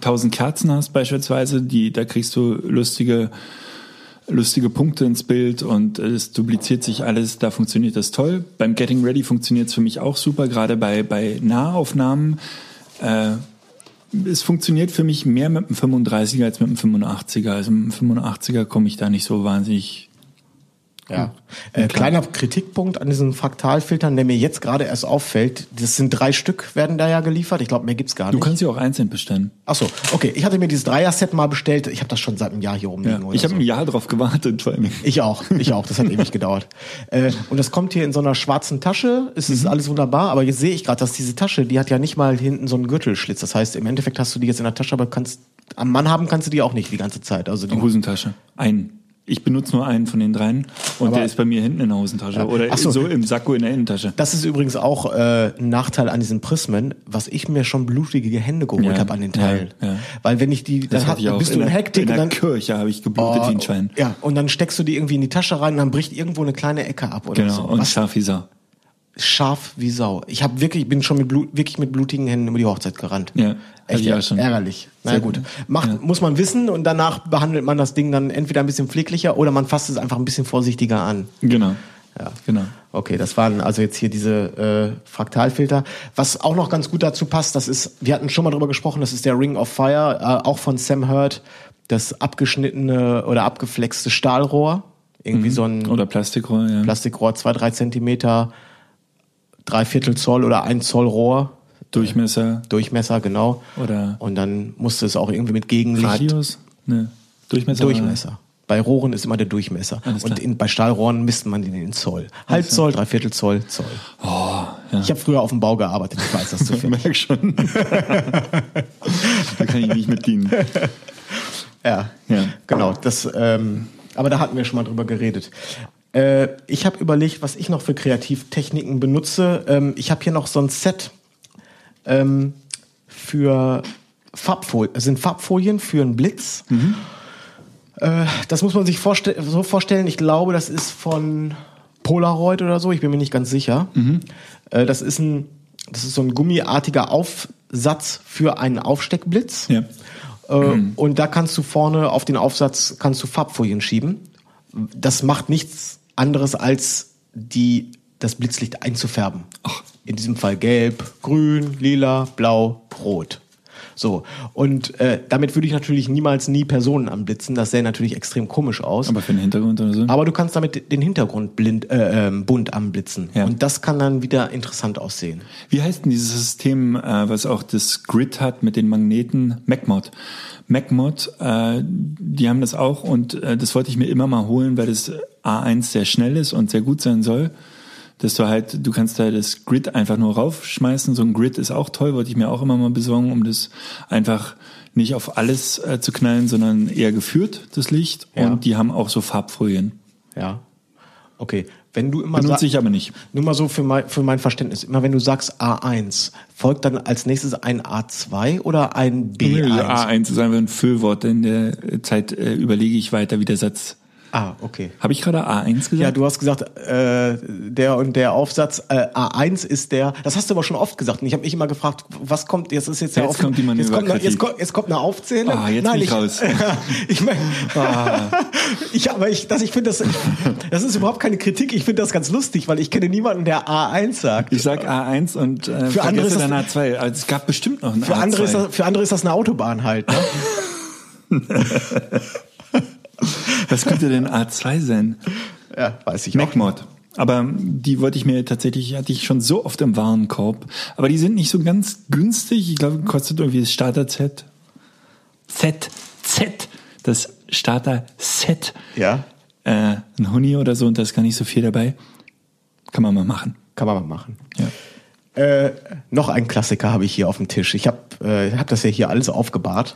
tausend Kerzen hast beispielsweise, die da kriegst du lustige lustige Punkte ins Bild und es dupliziert sich alles, da funktioniert das toll. Beim Getting Ready funktioniert es für mich auch super, gerade bei, bei Nahaufnahmen. Äh, es funktioniert für mich mehr mit dem 35er als mit dem 85er. Also mit dem 85er komme ich da nicht so wahnsinnig Ja. Äh, kleiner Kritikpunkt an diesen Fraktalfiltern, der mir jetzt gerade erst auffällt. Das sind drei Stück, werden da ja geliefert. Ich glaube, mehr gibt's gar Du nicht. kannst sie auch einzeln bestellen. Ach so, okay. Ich hatte mir dieses Dreier-Set mal bestellt. Ich habe das schon seit einem Jahr hier Ja. rumliegen. oder Ich habe so. ein Jahr drauf gewartet, vor allem. Ich auch, ich auch. Das hat ewig gedauert. Äh, und das kommt hier in so einer schwarzen Tasche. Es Mhm. ist alles wunderbar, aber jetzt sehe ich gerade, dass diese Tasche, die hat ja nicht mal hinten so einen Gürtelschlitz. Das heißt, im Endeffekt hast du die jetzt in der Tasche, aber kannst am Mann haben kannst du die auch nicht die ganze Zeit. Also die, Hosentasche. Einen. Ich benutze nur einen von den dreien und Aber- der ist bei mir hinten in der Hosentasche oder Ach so. so. im Sakko in der Innentasche. Das ist übrigens auch äh, ein Nachteil an diesen Prismen, was ich mir schon blutige Hände geholt Ja, habe an den ja, Teilen. ja. Weil wenn ich die, dann, Das hatte ich bist in du in der, Hektik in der dann Kirche habe ich geblutet wie ein Schwein. Ja, und dann steckst du die irgendwie in die Tasche rein und dann bricht irgendwo eine kleine Ecke ab oder Genau. so. Und Was scharf wie Sau. Scharf wie Sau. Ich habe wirklich, bin schon mit Blut, wirklich mit blutigen Händen über die Hochzeit gerannt. Ja, Echt auch schon. ärgerlich. Na Sehr gut. Macht, muss man wissen und danach behandelt man das Ding dann entweder ein bisschen pfleglicher oder man fasst es einfach ein bisschen vorsichtiger an. Genau. Ja. Genau. Okay, das waren also jetzt hier diese äh, Fraktalfilter. Was auch noch ganz gut dazu passt, das ist, wir hatten schon mal drüber gesprochen, das ist der Ring of Fire, äh, auch von Sam Hurt, das abgeschnittene oder abgeflexte Stahlrohr. Irgendwie so ein Oder Plastikrohr, ja. Plastikrohr, zwei, drei Zentimeter, drei Viertel Zoll oder ein Zoll Rohr, Durchmesser. Durchmesser, genau. Oder Und dann musste es auch irgendwie mit Gegenlicht. Radius? Ne. Durchmesser. Durchmesser. Bei Rohren ist immer der Durchmesser. Alles Und in, bei Stahlrohren misst man den in Zoll. Halb Zoll, Dreiviertel Zoll, Zoll. Oh, ja. Ich habe früher auf dem Bau gearbeitet, ich weiß das Ich zufällig. merk schon. da kann ich nicht mit dienen. ja. Ja. genau. Das, ähm, aber da hatten wir schon mal drüber geredet. Äh, ich habe überlegt, was ich noch für Kreativtechniken benutze. Ähm, ich habe hier noch so ein Set ähm, für Farbfolien. Sind Farbfolien für einen Blitz. Äh, das muss man sich vorste so vorstellen. Ich glaube, das ist von Polaroid oder so. Ich bin mir nicht ganz sicher. Äh, das ist ein, das ist so ein gummiartiger Aufsatz für einen Aufsteckblitz. Ja. Äh, Und da kannst du vorne auf den Aufsatz kannst du Farbfolien schieben. Das macht nichts anderes als die das Blitzlicht einzufärben. In diesem Fall gelb, grün, lila, blau, rot. So und äh, damit würde ich natürlich niemals nie Personen anblitzen. Das sähe natürlich extrem komisch aus. Aber für den Hintergrund oder so? Aber du kannst damit den Hintergrund blind, äh, ähm, bunt anblitzen. Ja. Und das kann dann wieder interessant aussehen. Wie heißt denn dieses System, äh, was auch das Grid hat mit den Magneten? MacMod. MacMod, äh, die haben das auch und äh, das wollte ich mir immer mal holen, weil das A1 sehr schnell ist und sehr gut sein soll. Dass du halt, du kannst da das Grid einfach nur raufschmeißen. So ein Grid ist auch toll, wollte ich mir auch immer mal besorgen, um das einfach nicht auf alles äh, zu knallen, sondern eher geführt, das Licht. Ja. Und die haben auch so Farbfolien. Ja. Okay. Wenn du immer Benutze ich aber nicht. Nur mal so für mein, für mein Verständnis. Immer wenn du sagst A1, folgt dann als nächstes ein A2 oder ein B1? A1 ist einfach ein Füllwort. In der Zeit äh, überlege ich weiter, wie der Satz Ah, okay. Habe ich gerade A1 gesagt? Ja, du hast gesagt, äh, der und der Aufsatz äh, A1 ist der. Das hast du aber schon oft gesagt. Und ich habe mich immer gefragt, was kommt jetzt? Ist jetzt der Jetzt Auf- kommt die jetzt kommt, eine, jetzt, kommt, jetzt kommt eine Aufzählung. Ah, jetzt Nein, bin ich ich raus. ich meine, ich, aber ich, das, ich finde das, das ist überhaupt keine Kritik. Ich finde das ganz lustig, weil ich kenne niemanden, der A1 sagt. Ich sag A1 und äh, Für andere ist dann das- A2. Also es gab bestimmt noch einen Für A2. andere, ist das, für andere ist das eine Autobahn halt. Ne? Was könnte denn A2 sein? ja, weiß ich. MacMod. Aber die wollte ich mir tatsächlich, hatte ich schon so oft im Warenkorb. Aber die sind nicht so ganz günstig. Ich glaube, kostet irgendwie das Starter-Set. Z, Z, das Starter-Set. Ja, Äh, ein Huni oder so und da ist gar nicht so viel dabei. Kann man mal machen. kann man mal machen. Ja. Äh, noch ein Klassiker habe ich hier auf dem Tisch. Ich habe äh, hab das ja hier alles aufgebahrt.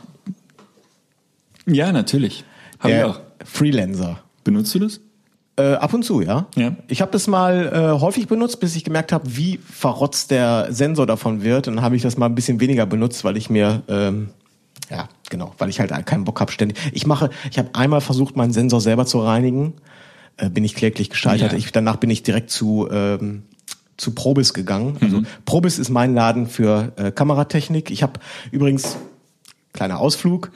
Ja, natürlich. Habe ich auch. Freelancer. Benutzt du das? Äh, ab und zu, ja. Ja. Ich habe das mal äh, häufig benutzt, bis ich gemerkt habe, wie verrotzt der Sensor davon wird. Und dann habe ich das mal ein bisschen weniger benutzt, weil ich mir ähm, ja genau, weil ich halt keinen Bock habe ständig. Ich mache, ich habe einmal versucht, meinen Sensor selber zu reinigen, äh, bin ich kläglich gescheitert. Ja. Ich, danach bin ich direkt zu ähm, zu Probis gegangen. Also Probis ist mein Laden für äh, Kameratechnik. Ich habe übrigens kleiner Ausflug.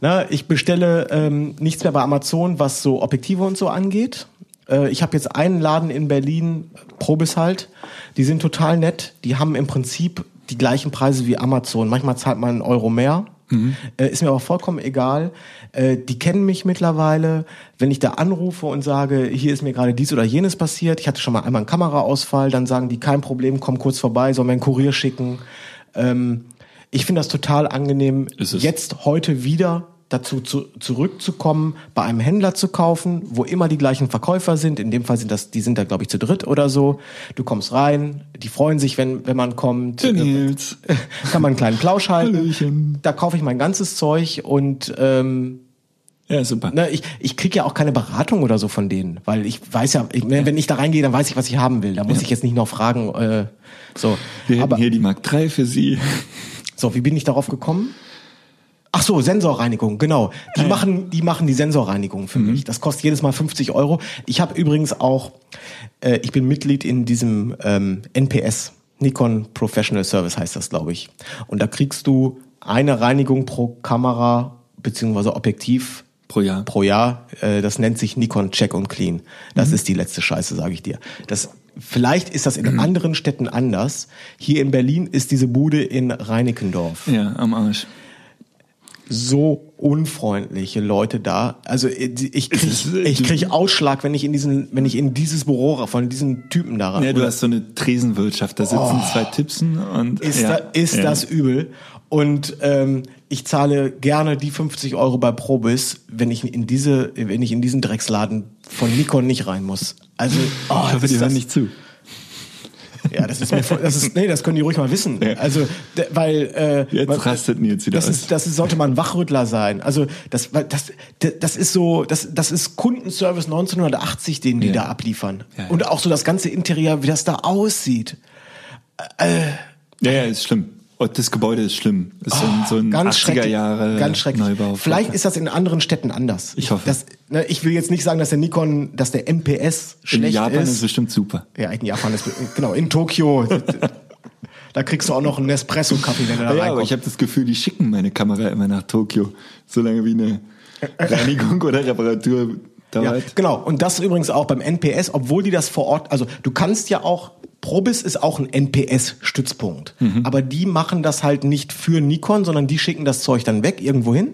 Na, ich bestelle ähm, nichts mehr bei Amazon, was so Objektive und so angeht. Äh, ich habe jetzt einen Laden in Berlin, Probis halt. Die sind total nett. Die haben im Prinzip die gleichen Preise wie Amazon. Manchmal zahlt man einen Euro mehr. Äh, ist mir aber vollkommen egal. Äh, die kennen mich mittlerweile. Wenn ich da anrufe und sage, hier ist mir gerade dies oder jenes passiert, ich hatte schon mal einmal einen Kameraausfall, dann sagen die, kein Problem, komm kurz vorbei, soll mir einen Kurier schicken. Ähm, ich finde das total angenehm, jetzt heute wieder dazu zu, zurückzukommen, bei einem Händler zu kaufen, wo immer die gleichen Verkäufer sind. In dem Fall sind das, die sind da glaube ich zu dritt oder so. Du kommst rein, die freuen sich, wenn wenn man kommt. Der Nils. Kann man einen kleinen Plausch halten. Hallöchen. Da kaufe ich mein ganzes Zeug und ähm, Ja, super. ne, ich, ich kriege ja auch keine Beratung oder so von denen, weil ich weiß ja, ich, wenn ich da reingehe, dann weiß ich, was ich haben will. Da muss ich jetzt nicht noch fragen. Äh, so, Wir hätten aber hier die Mark 3 für Sie. So, wie bin ich darauf gekommen? Ach so, Sensorreinigung, genau. Die machen, die machen die Sensorreinigung für mich. Das kostet jedes Mal 50 Euro. Ich habe übrigens auch, äh, ich bin Mitglied in diesem ähm, NPS, Nikon Professional Service heißt das, glaube ich. Und da kriegst du eine Reinigung pro Kamera beziehungsweise Objektiv Pro Jahr. pro Jahr. Äh, das nennt sich Nikon Check und Clean. Das ist die letzte Scheiße, sage ich dir. Das vielleicht ist das in anderen Städten anders. Hier in Berlin ist diese Bude in Reinickendorf Ja, am Arsch. so unfreundliche Leute da. Also ich krieg, äh, ich du- krieg Ausschlag, wenn ich in diesen, wenn ich in dieses Büro von diesen Typen da rein. Ja, du hast so eine Tresenwirtschaft. Da sitzen zwei Tippsen und Oh. ist, ja, da, ist ja. das übel. Und ähm, ich zahle gerne die 50 Euro bei Probis, wenn ich in diese, wenn ich in diesen Drecksladen von Nikon nicht rein muss. Also, oh, Ich hoffe, die hören nicht zu. Ja, das ist mir, voll- das ist, nee, das können die ruhig mal wissen. Also, weil, äh, Jetzt weil, rastet Nils wieder das aus. ist, das ist, sollte man Wachrüttler sein. Also, das, weil das, das ist so, das, das ist Kundenservice 1980, den die Ja. da abliefern. Ja. Und auch so das ganze Interieur, wie das da aussieht. Ja, ja, ist schlimm. Und das Gebäude ist schlimm. Ist so ein, so ein ganz 80er schrecklich, Jahre ganz schrecklich. Neubau. Vielleicht ist das in anderen Städten anders. Ich hoffe. Das, ne, ich will jetzt nicht sagen, dass der Nikon, dass der MPS in schlecht Japan ist ist. es bestimmt super. ja, in Japan ist genau in Tokio. da kriegst du auch noch einen Espresso-Kaffee, wenn du da Ja, aber reinkommst. ich habe das Gefühl, die schicken meine Kamera immer nach Tokio, solange wie eine Reinigung oder Reparatur Ja, dauert. genau. Und das übrigens auch beim NPS, obwohl die das vor Ort, also du kannst ja auch, Probis ist auch ein NPS-Stützpunkt. Aber die machen das halt nicht für Nikon, sondern die schicken das Zeug dann weg irgendwo hin.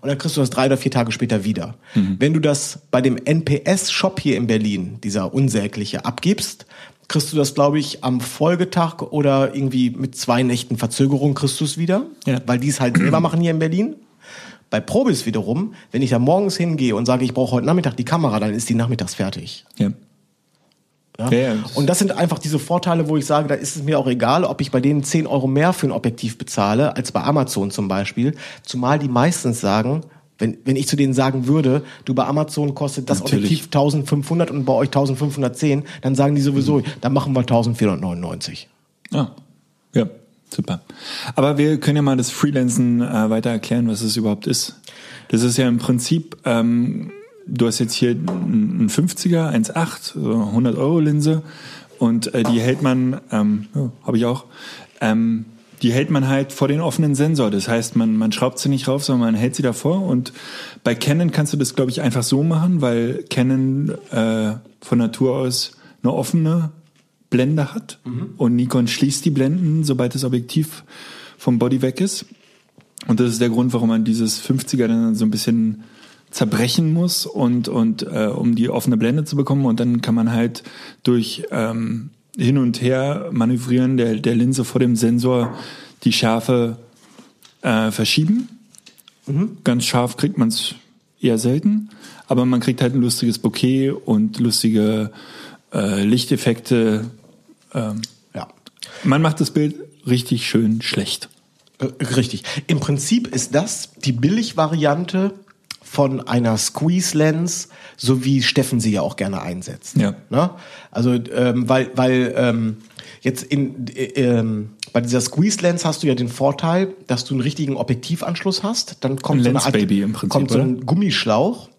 Und dann kriegst du das drei oder vier Tage später wieder. Wenn du das bei dem NPS-Shop hier in Berlin, dieser unsägliche, abgibst, kriegst du das, glaube ich, am Folgetag oder irgendwie mit zwei Nächten Verzögerung kriegst du es wieder. Ja. Weil die es halt selber machen hier in Berlin. Bei Probis wiederum, wenn ich da morgens hingehe und sage, ich brauche heute Nachmittag die Kamera, dann ist die nachmittags fertig. Ja. Ja? Ja, ja. Und das sind einfach diese Vorteile, wo ich sage, da ist es mir auch egal, ob ich bei denen 10 Euro mehr für ein Objektiv bezahle, als bei Amazon zum Beispiel. Zumal die meistens sagen, wenn, wenn ich zu denen sagen würde, du bei Amazon kostet das Natürlich. Objektiv 1500 und bei euch 1510, dann sagen die sowieso, Mhm. dann machen wir 1499. Ah, ja, super. Aber wir können ja mal das Freelancen äh, weiter erklären, was es überhaupt ist. Das ist ja im Prinzip, ähm, du hast jetzt hier einen 50er, 1,8, 100 Euro Linse und äh, die hält man, ähm, ja, habe ich auch, ähm, die hält man halt vor den offenen Sensor. Das heißt, man, man schraubt sie nicht rauf, sondern man hält sie davor. Und bei Canon kannst du das, glaube ich, einfach so machen, weil Canon äh, von Natur aus eine offene Blende hat mhm. und Nikon schließt die Blenden, sobald das Objektiv vom Body weg ist. Und das ist der Grund, warum man dieses 50er dann so ein bisschen zerbrechen muss und und äh, um die offene Blende zu bekommen und dann kann man halt durch ähm, hin und her manövrieren der der Linse vor dem Sensor die Schärfe äh, verschieben. Mhm. Ganz scharf kriegt man es eher selten, aber man kriegt halt ein lustiges Bouquet und lustige äh, Lichteffekte. Ähm, ja. Man macht das Bild richtig schön schlecht. Äh, richtig. Im Prinzip ist das die Billigvariante von einer Squeeze Lens, so wie Steffen sie ja auch gerne einsetzt. Ja. Ne? Also ähm, weil weil ähm, jetzt in äh, ähm, bei dieser Squeeze Lens hast du ja den Vorteil, dass du einen richtigen Objektivanschluss hast. Dann kommt so eine Art, kommt so ein Gummischlauch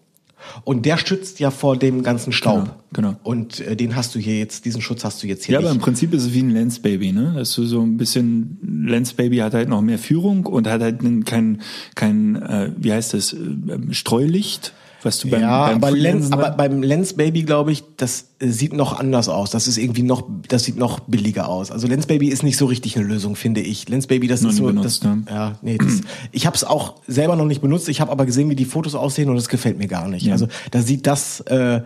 und der schützt ja vor dem ganzen Staub. Genau. genau. Und äh, den hast du hier jetzt, diesen Schutz hast du jetzt hier. Ja, nicht. aber im Prinzip ist es wie ein Lensbaby, ne? Dass du so ein bisschen Lensbaby hat halt noch mehr Führung und hat halt kein kein äh, wie heißt das äh, Streulicht was du beim, ja, beim aber, Lens, aber beim Lens Baby glaube ich, das äh, sieht noch anders aus. Das ist irgendwie noch, das sieht noch billiger aus. Also Lens Baby ist nicht so richtig eine Lösung, finde ich. Lens Baby, das ist so, benutzt, das, ja. ja, nee, das, ich habe es auch selber noch nicht benutzt. Ich habe aber gesehen, wie die Fotos aussehen und das gefällt mir gar nicht. Ja. Also da sieht das äh,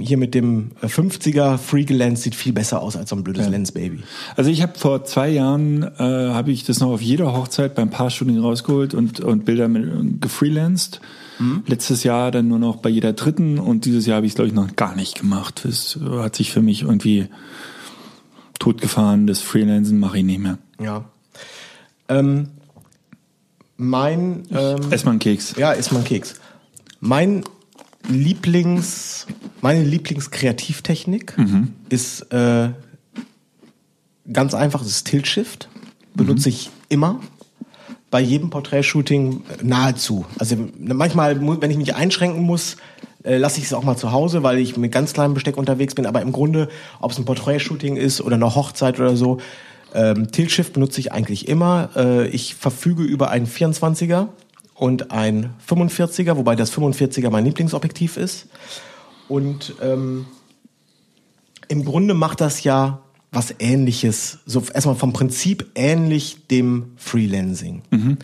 hier mit dem 50er Freak Lens sieht viel besser aus als so ein blödes ja. Lens Baby. Also ich habe vor zwei Jahren äh, habe ich das noch auf jeder Hochzeit beim Paar-Shooting rausgeholt und und Bilder mit gefreelanced. Mhm. Letztes Jahr dann nur noch bei jeder dritten und dieses Jahr habe ich es, glaube ich, noch gar nicht gemacht. Das hat sich für mich irgendwie totgefahren. Das Freelancen mache ich nicht mehr. Ja. Ähm, mein ähm, Ess mal einen Keks. Ja, ess mal einen Keks. Mein Lieblings, meine Lieblingskreativtechnik mhm. ist äh, ganz einfach, das ist Tilt Shift. Benutze mhm. ich immer bei jedem Porträtshooting nahezu. Also manchmal, wenn ich mich einschränken muss, äh, lasse ich es auch mal zu Hause, weil ich mit ganz kleinem Besteck unterwegs bin. Aber im Grunde, ob es ein Porträtshooting ist oder eine Hochzeit oder so, ähm, Tilt-Shift benutze ich eigentlich immer. Äh, ich verfüge über einen 24er und ein 45er, wobei das 45er mein Lieblingsobjektiv ist. Und ähm, im Grunde macht das ja was ähnliches, so erstmal vom Prinzip ähnlich dem Freelancing. Mhm.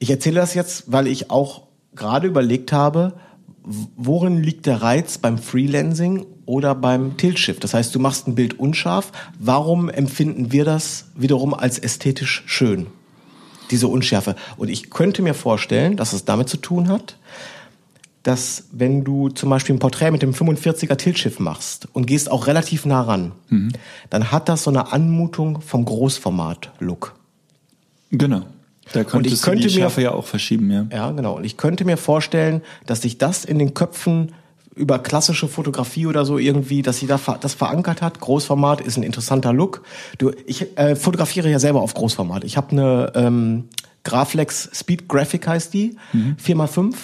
Ich erzähle das jetzt, weil ich auch gerade überlegt habe, worin liegt der Reiz beim Freelancing oder beim Tiltshift? Das heißt, du machst ein Bild unscharf. Warum empfinden wir das wiederum als ästhetisch schön? Diese Unschärfe. Und ich könnte mir vorstellen, dass es damit zu tun hat, dass wenn du zum Beispiel ein Porträt mit dem 45er Tiltschiff machst und gehst auch relativ nah ran, mhm. dann hat das so eine Anmutung vom Großformat-Look. Genau. Da könnte ich könnte die Schärfe mir, ja auch verschieben, ja. Ja, genau. Und ich könnte mir vorstellen, dass sich das in den Köpfen über klassische Fotografie oder so irgendwie, dass sie da das verankert hat. Großformat ist ein interessanter Look. Du, ich äh, fotografiere ja selber auf Großformat. Ich habe eine ähm, Graflex Speed Graphic heißt die, mhm. 4x5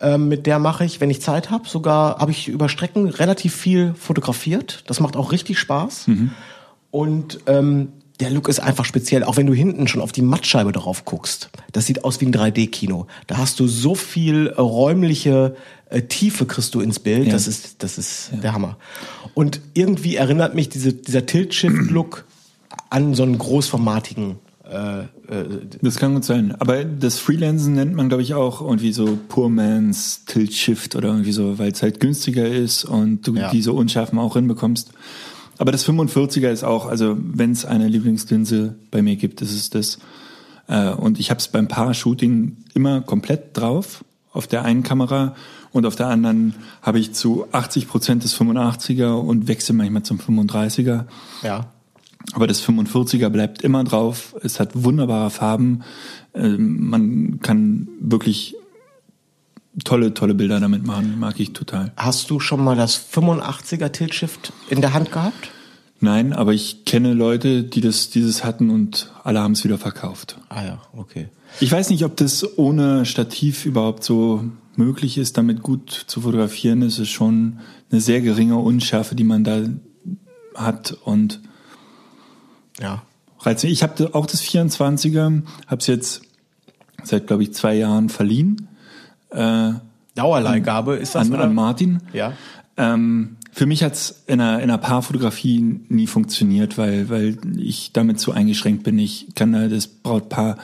ähm, mit der mache ich, wenn ich Zeit habe, sogar habe ich über Strecken relativ viel fotografiert. Das macht auch richtig Spaß. Mhm. Und ähm, der Look ist einfach speziell, auch wenn du hinten schon auf die Mattscheibe drauf guckst. Das sieht aus wie ein 3D-Kino. Da hast du so viel äh, räumliche äh, Tiefe kriegst du ins Bild. Ja. Das ist, das ist ja. der Hammer. Und irgendwie erinnert mich diese, dieser Tilt-Shift-Look an so einen großformatigen äh, äh, das kann gut sein. Aber das Freelancen nennt man, glaube ich, auch irgendwie so Poor Man's Tilt Shift oder irgendwie so, weil es halt günstiger ist und du ja. diese Unschärfen auch hinbekommst. Aber das 45er ist auch, also wenn es eine Lieblingslinse bei mir gibt, ist es das. Äh, und ich habe es beim Paar-Shooting immer komplett drauf auf der einen Kamera und auf der anderen habe ich zu 80 Prozent das 85er und wechsle manchmal zum 35er. Ja. Aber das 45er bleibt immer drauf. Es hat wunderbare Farben. Ähm, man kann wirklich tolle, tolle Bilder damit machen. Mag ich total. Hast du schon mal das 85er Tiltshift in der Hand gehabt? Nein, aber ich kenne Leute, die das, dieses hatten und alle haben es wieder verkauft. Ah ja, okay. Ich weiß nicht, ob das ohne Stativ überhaupt so möglich ist, damit gut zu fotografieren, ist es schon eine sehr geringe Unschärfe, die man da hat und Ja. reizt mich. Ich habe auch das 24er, habe es jetzt seit, glaube ich, zwei Jahren verliehen äh, Dauerleihgabe ist das an, oder? an Martin. Ja. Ähm, für mich hat's in einer, in einer Paarfotografie nie funktioniert, weil, weil ich damit zu eingeschränkt bin. Ich kann da das Brautpaar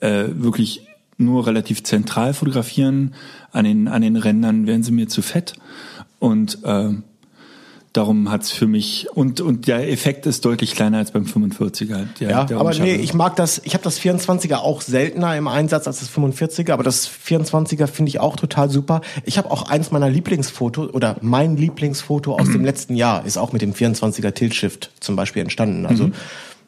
äh, wirklich nur relativ zentral fotografieren. An den, an den Rändern wären sie mir zu fett. Und äh, darum hat's für mich und und der Effekt ist deutlich kleiner als beim 45er. Der, Ja, der aber nee, ich mag das, ich habe das 24er auch seltener im Einsatz als das 45er, aber das 24er finde ich auch total super. Ich habe auch eins meiner Lieblingsfotos oder mein Lieblingsfoto aus dem letzten Jahr ist auch mit dem 24er Tilt Shift zum Beispiel entstanden. Also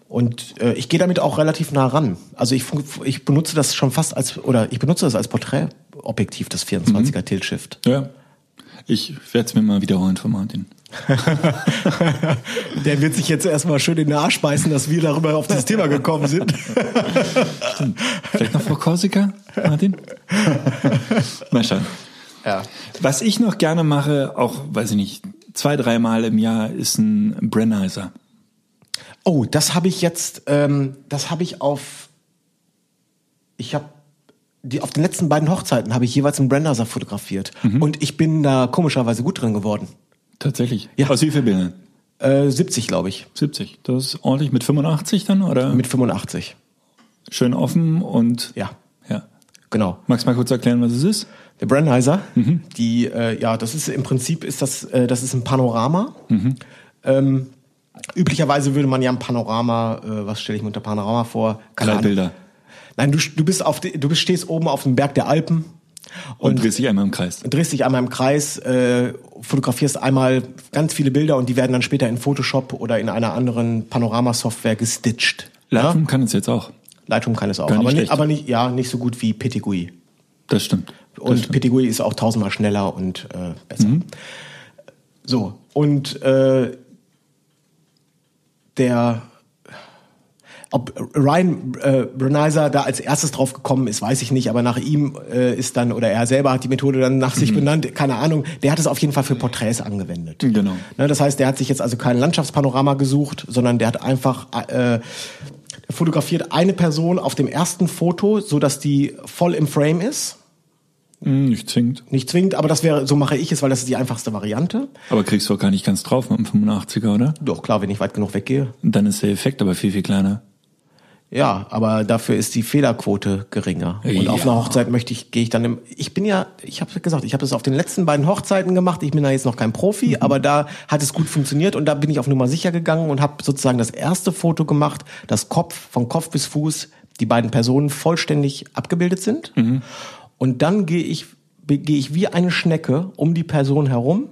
und äh, ich gehe damit auch relativ nah ran. Also ich, ich benutze das schon fast als oder ich benutze das als Porträtobjektiv, das 24er Tilt Shift. ja. Ich werde es mir mal wiederholen von Martin. Der wird sich jetzt erstmal schön in den Arsch beißen, dass wir darüber auf dieses Thema gekommen sind. Vielleicht noch Frau Korsika, Martin? mal schauen. Ja. Was ich noch gerne mache, auch, weiß ich nicht, zwei, dreimal im Jahr, ist ein Brennizer. Oh, das habe ich jetzt, ähm, das habe ich auf, ich habe die auf den letzten beiden Hochzeiten habe ich jeweils einen Brandizer fotografiert und ich bin da komischerweise gut drin geworden. Tatsächlich. Ja. Aus wie viel Bildern? Äh, 70 glaube ich, 70. Das ist ordentlich mit 85 dann, oder? mit 85. Schön offen und. Ja, Ja. genau. Magst du mal kurz erklären, was es ist? Der Brandizer, die, äh, ja, das ist im Prinzip ist das, äh, das ist ein Panorama. Ähm, üblicherweise würde man ja ein Panorama, äh, was stelle ich mir unter Panorama vor? Keine Drei Ahnung. Bilder. Nein, du, du bist auf, du bist, stehst oben auf dem Berg der Alpen Und, drehst dich einmal im Kreis. drehst dich einmal im Kreis, äh, fotografierst einmal ganz viele Bilder und die werden dann später in Photoshop oder in einer anderen Panoramasoftware gestitcht. Lightroom Ja? kann es jetzt auch. Lightroom kann es auch, aber, nicht, aber nicht, ja, nicht so gut wie Petigui. Das stimmt. Das Und stimmt. Petigui ist auch tausendmal schneller und äh, besser. Mhm. So, und äh, der ob Ryan äh, Brenizer da als erstes drauf gekommen ist, weiß ich nicht, aber nach ihm äh, ist dann, oder er selber hat die Methode dann nach Mhm. sich benannt, keine Ahnung, der hat es auf jeden Fall für Porträts angewendet. Genau. Ne, das heißt, der hat sich jetzt also kein Landschaftspanorama gesucht, sondern der hat einfach äh, fotografiert eine Person auf dem ersten Foto, so dass die voll im Frame ist. Hm, Nicht zwingend. Nicht zwingend, aber das wäre, so mache ich es, weil das ist die einfachste Variante. Aber kriegst du auch gar nicht ganz drauf mit dem 85er, oder? Doch, klar, wenn ich weit genug weggehe. Dann ist der Effekt aber viel, viel kleiner. Ja, aber dafür ist die Fehlerquote geringer. Und Ja. auf einer Hochzeit möchte ich, gehe ich dann im, ich bin ja, ich habe gesagt, ich habe das auf den letzten beiden Hochzeiten gemacht. Ich bin da jetzt noch kein Profi, aber da hat es gut funktioniert und da bin ich auf Nummer sicher gegangen und habe sozusagen das erste Foto gemacht, das Kopf, von Kopf bis Fuß, die beiden Personen vollständig abgebildet sind. Und dann gehe ich, gehe ich wie eine Schnecke um die Person herum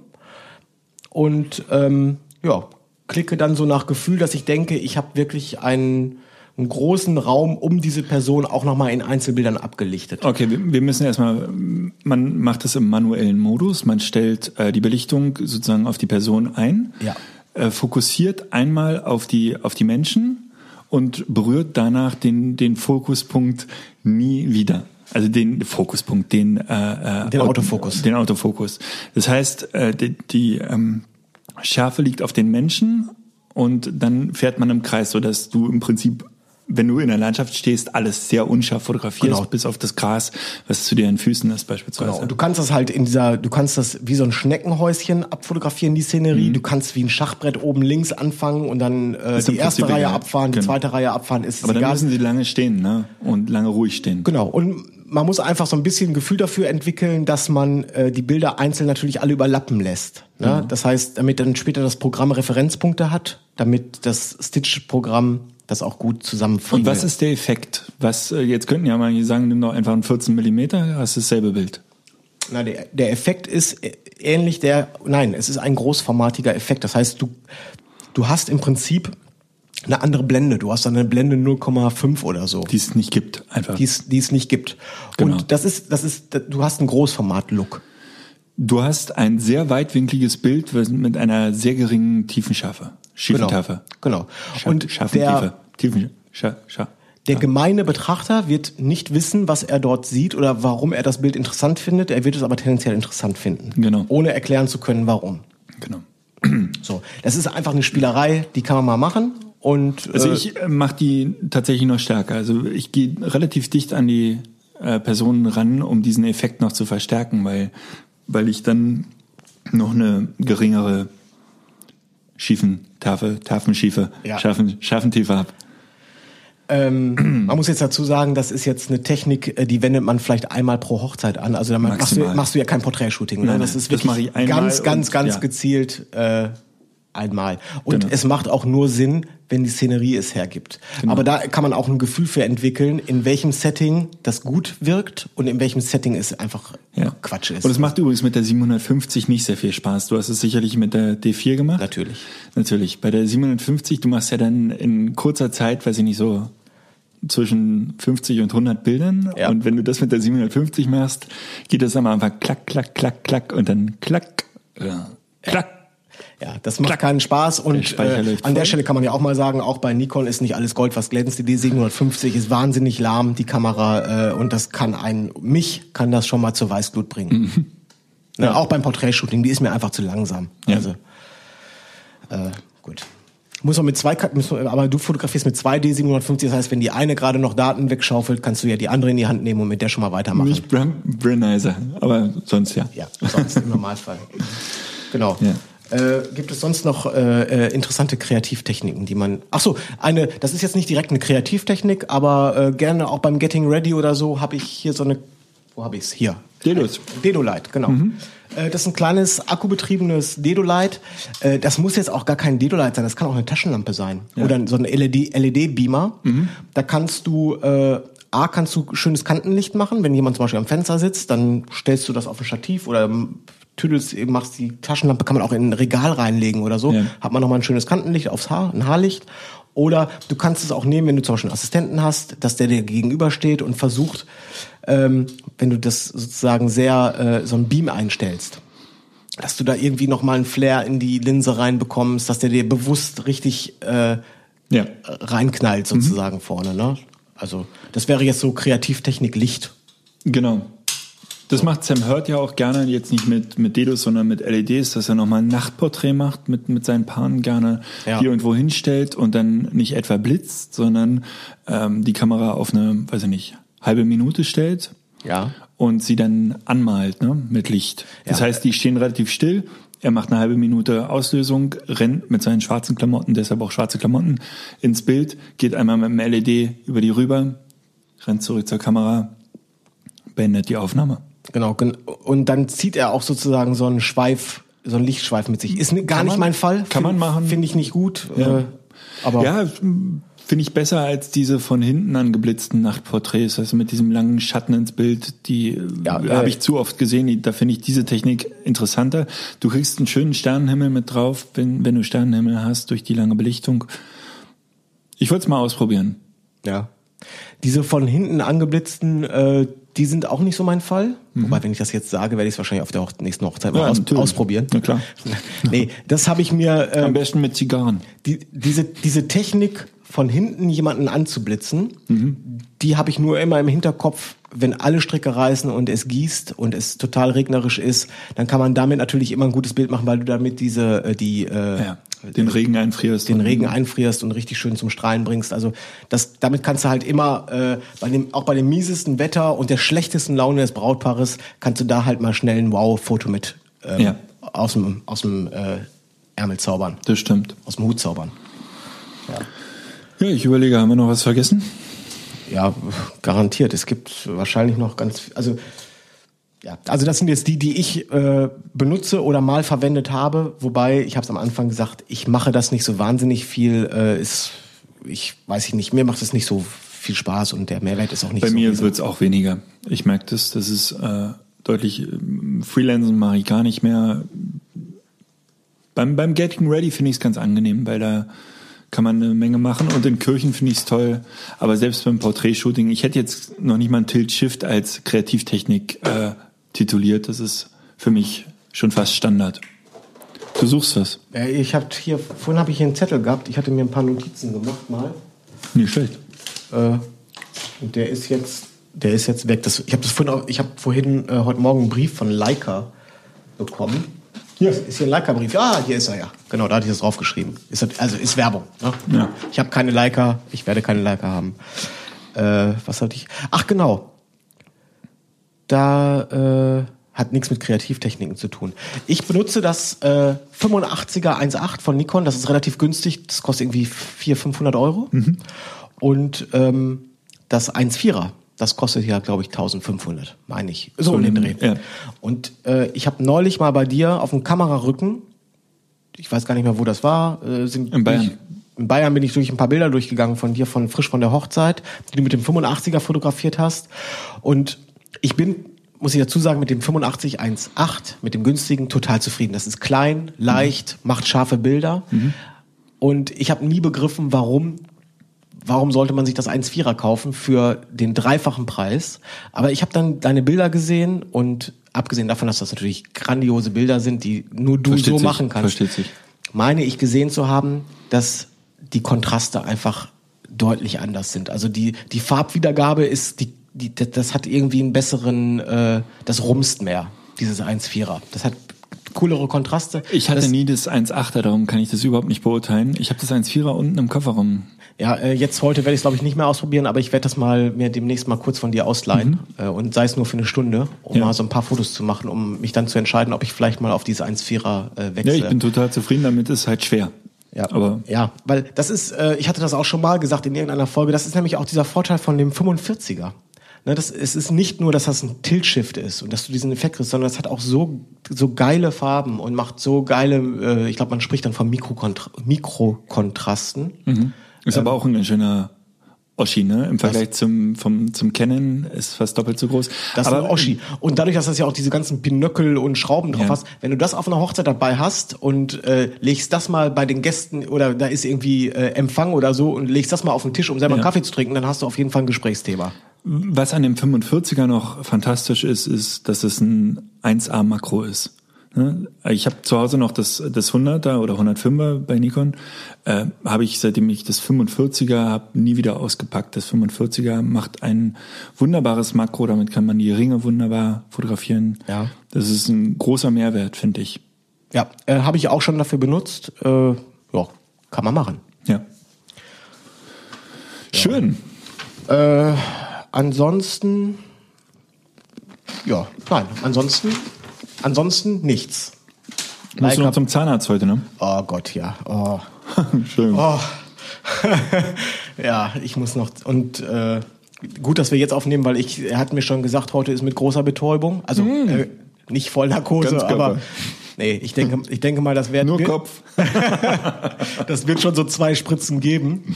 und ähm, ja, klicke dann so nach Gefühl, dass ich denke, ich habe wirklich einen, einen großen Raum um diese Person auch nochmal in Einzelbildern abgelichtet. Okay, wir, müssen erstmal, man macht das im manuellen Modus, man stellt äh, die Belichtung sozusagen auf die Person ein, Ja. äh, fokussiert einmal auf die, auf die Menschen und berührt danach den, den Fokuspunkt nie wieder. Also den Fokuspunkt, den, äh, äh, Den Autofokus. Den Autofokus. Das heißt, äh, die, die ähm, Schärfe liegt auf den Menschen und dann fährt man im Kreis, so dass du im Prinzip, wenn du in der Landschaft stehst, alles sehr unscharf fotografierst, Genau. bis auf das Gras, was zu den Füßen ist beispielsweise. Genau. Und du kannst das halt in dieser, du kannst das wie so ein Schneckenhäuschen abfotografieren, die Szenerie. Du kannst wie ein Schachbrett oben links anfangen und dann äh, die erste Prinzip Reihe egal. abfahren, die Genau. zweite Reihe abfahren, ist Aber dann egal. müssen sie lange stehen, ne? Und lange ruhig stehen. Genau. Und man muss einfach so ein bisschen ein Gefühl dafür entwickeln, dass man äh, die Bilder einzeln natürlich alle überlappen lässt. Ne? Das heißt, damit dann später das Programm Referenzpunkte hat, damit das Stitch-Programm das auch gut zusammenfriemelt. Und was ist der Effekt? Was, äh, jetzt könnten ja mal sagen, nimm doch einfach einen 14 Millimeter, hast dasselbe Bild. Na, der, der Effekt ist ä- ähnlich der, nein, es ist ein großformatiger Effekt. Das heißt, du, du hast im Prinzip eine andere Blende. Du hast dann eine Blende 0,5 oder so. Die es nicht gibt, einfach. die es, die es nicht gibt. Genau. Und das ist, das ist, du hast einen Großformat-Look. Du hast ein sehr weitwinkliges Bild mit einer sehr geringen Tiefenschärfe. Genau. Schiefentafel. Genau. Scha Und scharfen der, Tiefe. Tiefen, scha, scha. Der gemeine Betrachter wird nicht wissen, was er dort sieht oder warum er das Bild interessant findet. Er wird es aber tendenziell interessant finden. Genau. Ohne erklären zu können, warum. Genau. So, das ist einfach eine Spielerei, die kann man mal machen. Und Also äh, ich mache die tatsächlich noch stärker. Also ich gehe relativ dicht an die äh, Personen ran, um diesen Effekt noch zu verstärken, weil, weil ich dann noch eine geringere schiefen Tafel, Tafenschiefe, Ja. scharfen, scharfen Tiefe habe. ähm, man muss jetzt dazu sagen, das ist jetzt eine Technik, äh, die wendet man vielleicht einmal pro Hochzeit an. Also damit machst du, machst du ja kein Porträtshooting. Ne? Nein, Das ist das wirklich einmal ganz, ganz, ganz ja. gezielt äh, einmal. Und Genau. es macht auch nur Sinn, wenn die Szenerie es hergibt. Genau. Aber da kann man auch ein Gefühl für entwickeln, in welchem Setting das gut wirkt und in welchem Setting es einfach Ja. Quatsch ist. Und es macht übrigens mit der 750 nicht sehr viel Spaß. Du hast es sicherlich mit der D4 gemacht. Natürlich. Natürlich. Bei der 750, du machst ja dann in kurzer Zeit, weiß ich nicht, so zwischen 50 und 100 Bildern. Ja. Und wenn du das mit der 750 machst, geht das am Anfang klack, klack, klack, klack und dann klack, ja, klack. Ja, das macht keinen Spaß und äh, an der. Stelle kann man ja auch mal sagen, auch bei Nikon ist nicht alles Gold, was glänzt. Die D750 ist wahnsinnig lahm, die Kamera, äh, und das kann einen, mich kann das schon mal zur Weißglut bringen. Ne, Auch beim Porträtshooting, die ist mir einfach zu langsam. Ja. Also, äh, gut. Muss man mit zwei, man- aber du fotografierst mit zwei D750, das heißt, wenn die eine gerade noch Daten wegschaufelt, kannst du ja die andere in die Hand nehmen und mit der schon mal weitermachen. Nicht Bran Branizer, aber sonst ja. Ja, sonst im Normalfall. Genau. Ja. Äh, gibt es sonst noch äh, äh, interessante Kreativtechniken, die man. Ach so, eine. Das ist jetzt nicht direkt eine Kreativtechnik, aber äh, gerne auch beim Getting Ready oder so habe ich hier so eine. Wo habe ich's? Hier. Dedos. Dedolight, genau. Äh, Das ist ein kleines akkubetriebenes Dedolight. Äh, Das muss jetzt auch gar kein Dedolight sein, das kann auch eine Taschenlampe sein. Oder so ein LED LED-Beamer. Da kannst du, äh, A, kannst du schönes Kantenlicht machen. Wenn jemand zum Beispiel am Fenster sitzt, dann stellst du das auf ein Stativ oder ähm, tüdelst, machst die Taschenlampe, kann man auch in ein Regal reinlegen oder so. Ja. Hat man nochmal ein schönes Kantenlicht aufs Haar, ein Haarlicht. Oder du kannst es auch nehmen, wenn du zum Beispiel einen Assistenten hast, dass der dir gegenübersteht und versucht, ähm, wenn du das sozusagen sehr äh, so ein Beam einstellst, dass du da irgendwie noch mal einen Flair in die Linse reinbekommst, dass der dir bewusst richtig äh, Ja. reinknallt sozusagen vorne. Ne? Also das wäre jetzt so Kreativtechnik Licht. Genau. Das macht Sam Hurt ja auch gerne, jetzt nicht mit, mit Dedos, sondern mit LEDs, dass er nochmal ein Nachtporträt macht, mit, mit seinen Paaren gerne Ja. hier irgendwo hinstellt und dann nicht etwa blitzt, sondern ähm, die Kamera auf eine, weiß ich nicht, halbe Minute stellt Ja. und sie dann anmalt ne, mit Licht. Das Ja. heißt, die stehen relativ still. Er macht eine halbe Minute Auslösung, rennt mit seinen schwarzen Klamotten, deshalb auch schwarze Klamotten, ins Bild, geht einmal mit dem LED über die rüber, rennt zurück zur Kamera, beendet die Aufnahme. Genau. gen- Und dann zieht er auch sozusagen so einen Schweif, so einen Lichtschweif mit sich. Ist gar Kann nicht man- mein Fall. kann man machen. Finde ich nicht gut. Ja. Äh, aber Ja, finde ich besser als diese von hinten angeblitzten Nachtporträts, also mit diesem langen Schatten ins Bild, die Ja, äh, äh, habe ich zu oft gesehen, da finde ich diese Technik interessanter. Du kriegst einen schönen Sternenhimmel mit drauf, wenn, wenn du Sternenhimmel hast, durch die lange Belichtung. Ich wollte es mal ausprobieren. Ja. Diese von hinten angeblitzten, äh, die sind auch nicht so mein Fall. Wobei, wenn ich das jetzt sage, werde ich es wahrscheinlich auf der Hoch nächsten Hochzeit mal Mhm. Ja, aus natürlich. ausprobieren. Na klar. nee, das habe ich mir, äh, Am besten mit Zigarren. die, diese, diese Technik von hinten jemanden anzublitzen, die habe ich nur immer im Hinterkopf, wenn alle Stricke reißen und es gießt und es total regnerisch ist, dann kann man damit natürlich immer ein gutes Bild machen, weil du damit diese, äh, die, äh, Ja, den Regen einfrierst. den und- Regen einfrierst und richtig schön zum Strahlen bringst. Also das, damit kannst du halt immer, äh, bei dem, auch bei dem miesesten Wetter und der schlechtesten Laune des Brautpaares, kannst du da halt mal schnell ein Wow-Foto mit ähm, Ja. aus dem, aus dem äh, Ärmel zaubern, Das stimmt. aus dem Hut zaubern. Ja, ich überlege, haben wir noch was vergessen? Ja, garantiert. Es gibt wahrscheinlich noch ganz, also ja, also das sind jetzt die, die ich äh, benutze oder mal verwendet habe. Wobei ich habe es am Anfang gesagt, ich mache das nicht so wahnsinnig viel. Äh, ist, ich weiß ich nicht, mir macht es nicht so viel Spaß und der Mehrwert ist auch nicht Bei so. mir riesig. wird's auch weniger. Ich merke das, das ist äh, deutlich, ähm, Freelancen mache ich gar nicht mehr. Beim, beim Getting Ready finde ich es ganz angenehm, weil da kann man eine Menge machen und in Kirchen finde ich es toll. Aber selbst beim Porträtshooting, ich hätte jetzt noch nicht mal ein Tilt-Shift als Kreativtechnik äh, tituliert. Das ist für mich schon fast Standard. Du suchst was. Äh, ich habe hier, vorhin habe ich hier einen Zettel gehabt. Ich hatte mir ein paar Notizen gemacht mal. Nicht schlecht. Äh, Und der ist jetzt, der ist jetzt weg. Das, ich habe das vorhin, auch, ich habe vorhin äh, heute Morgen einen Brief von Leica bekommen. Hier ist hier ein Leica-Brief. Ja, hier ist er ja. Genau, da hatte ich das draufgeschrieben. Ist, das- also ist Werbung. Ne? Ja. Ich habe keine Leica, ich werde keine Leica haben. Äh, was hatte ich? Ach genau. Da äh, hat nichts mit Kreativtechniken zu tun. Ich benutze das äh, 85er 1.8 von Nikon. Das ist relativ günstig. Das kostet irgendwie 400, 500 Euro. Und ähm, das 1.4er, das kostet ja, glaube ich, 1500, meine ich. So um den Dreh. Ja. Und äh, ich habe neulich mal bei dir auf dem Kamerarücken, ich weiß gar nicht mehr, wo das war, äh, sind In Bayern. bin Ich, in Bayern bin ich durch ein paar Bilder durchgegangen von dir, von frisch von der Hochzeit, die du mit dem 85er fotografiert hast. Und ich bin, muss ich dazu sagen, mit dem 85 1.8, mit dem günstigen, total zufrieden. Das ist klein, leicht, macht scharfe Bilder. Und ich habe nie begriffen, warum warum sollte man sich das 1,4er kaufen für den dreifachen Preis? Aber ich habe dann deine Bilder gesehen und abgesehen davon, dass das natürlich grandiose Bilder sind, die nur du Versteht so sich, machen kannst, versteht sich. meine ich gesehen zu haben, dass die Kontraste einfach deutlich anders sind. Also die, die Farbwiedergabe ist, die, die, das hat irgendwie einen besseren, äh, das rumst mehr, dieses 1,4er. Das hat coolere Kontraste. Ich hatte das, nie das 1.8er, darum kann ich das überhaupt nicht beurteilen. Ich habe das 1.4er unten im Kofferraum. Ja, äh, jetzt heute werde ich es glaube ich nicht mehr ausprobieren, aber ich werde das mal mir demnächst mal kurz von dir ausleihen äh, und sei es nur für eine Stunde, um Ja. mal so ein paar Fotos zu machen, um mich dann zu entscheiden, ob ich vielleicht mal auf diese 1,4er äh, Ja, wechsle. ich bin total zufrieden damit, ist halt schwer. Ja, Aber ja, weil das ist, äh, ich hatte das auch schon mal gesagt in irgendeiner Folge, das ist nämlich auch dieser Vorteil von dem 45er. Ne, das, es ist nicht nur, dass das ein Tilt-Shift ist und dass du diesen Effekt kriegst, sondern es hat auch so, so geile Farben und macht so geile, äh, ich glaube, man spricht dann von Mikrokontra Mikrokontrasten. ist aber auch ein ganz schöner Oschi, ne? Im Vergleich zum, vom, zum Canon ist fast doppelt so groß. Das aber ist ein Oschi. Und dadurch, dass das ja auch diese ganzen Pinöckel und Schrauben drauf Ja. hast, wenn du das auf einer Hochzeit dabei hast und äh, legst das mal bei den Gästen oder da ist irgendwie äh, Empfang oder so und legst das mal auf den Tisch, um selber einen Ja. Kaffee zu trinken, dann hast du auf jeden Fall ein Gesprächsthema. Was an dem 45er noch fantastisch ist, ist, dass es ein 1A Makro ist. Ne? Ich habe zu Hause noch das, das 100er oder 105er bei Nikon. Äh, habe ich, seitdem ich das 45er habe, nie wieder ausgepackt. Das 45er macht ein wunderbares Makro, damit kann man die Ringe wunderbar fotografieren. Ja. Das ist ein großer Mehrwert, finde ich. Ja, äh, habe ich auch schon dafür benutzt. Äh, ja, kann man machen. Ja. Schön. Äh, ansonsten, ja, nein, ansonsten, ansonsten nichts. Musst du noch zum Zahnarzt heute, ne? Oh Gott, ja. Oh. Schön. Oh. ja, ich muss noch und äh, gut, dass wir jetzt aufnehmen, weil ich er hat mir schon gesagt, heute ist mit großer Betäubung, also äh, nicht Vollnarkose, Ganz Körper. aber nee, ich denke, ich denke mal, das wird Nur Kopf. das wird schon so zwei Spritzen geben.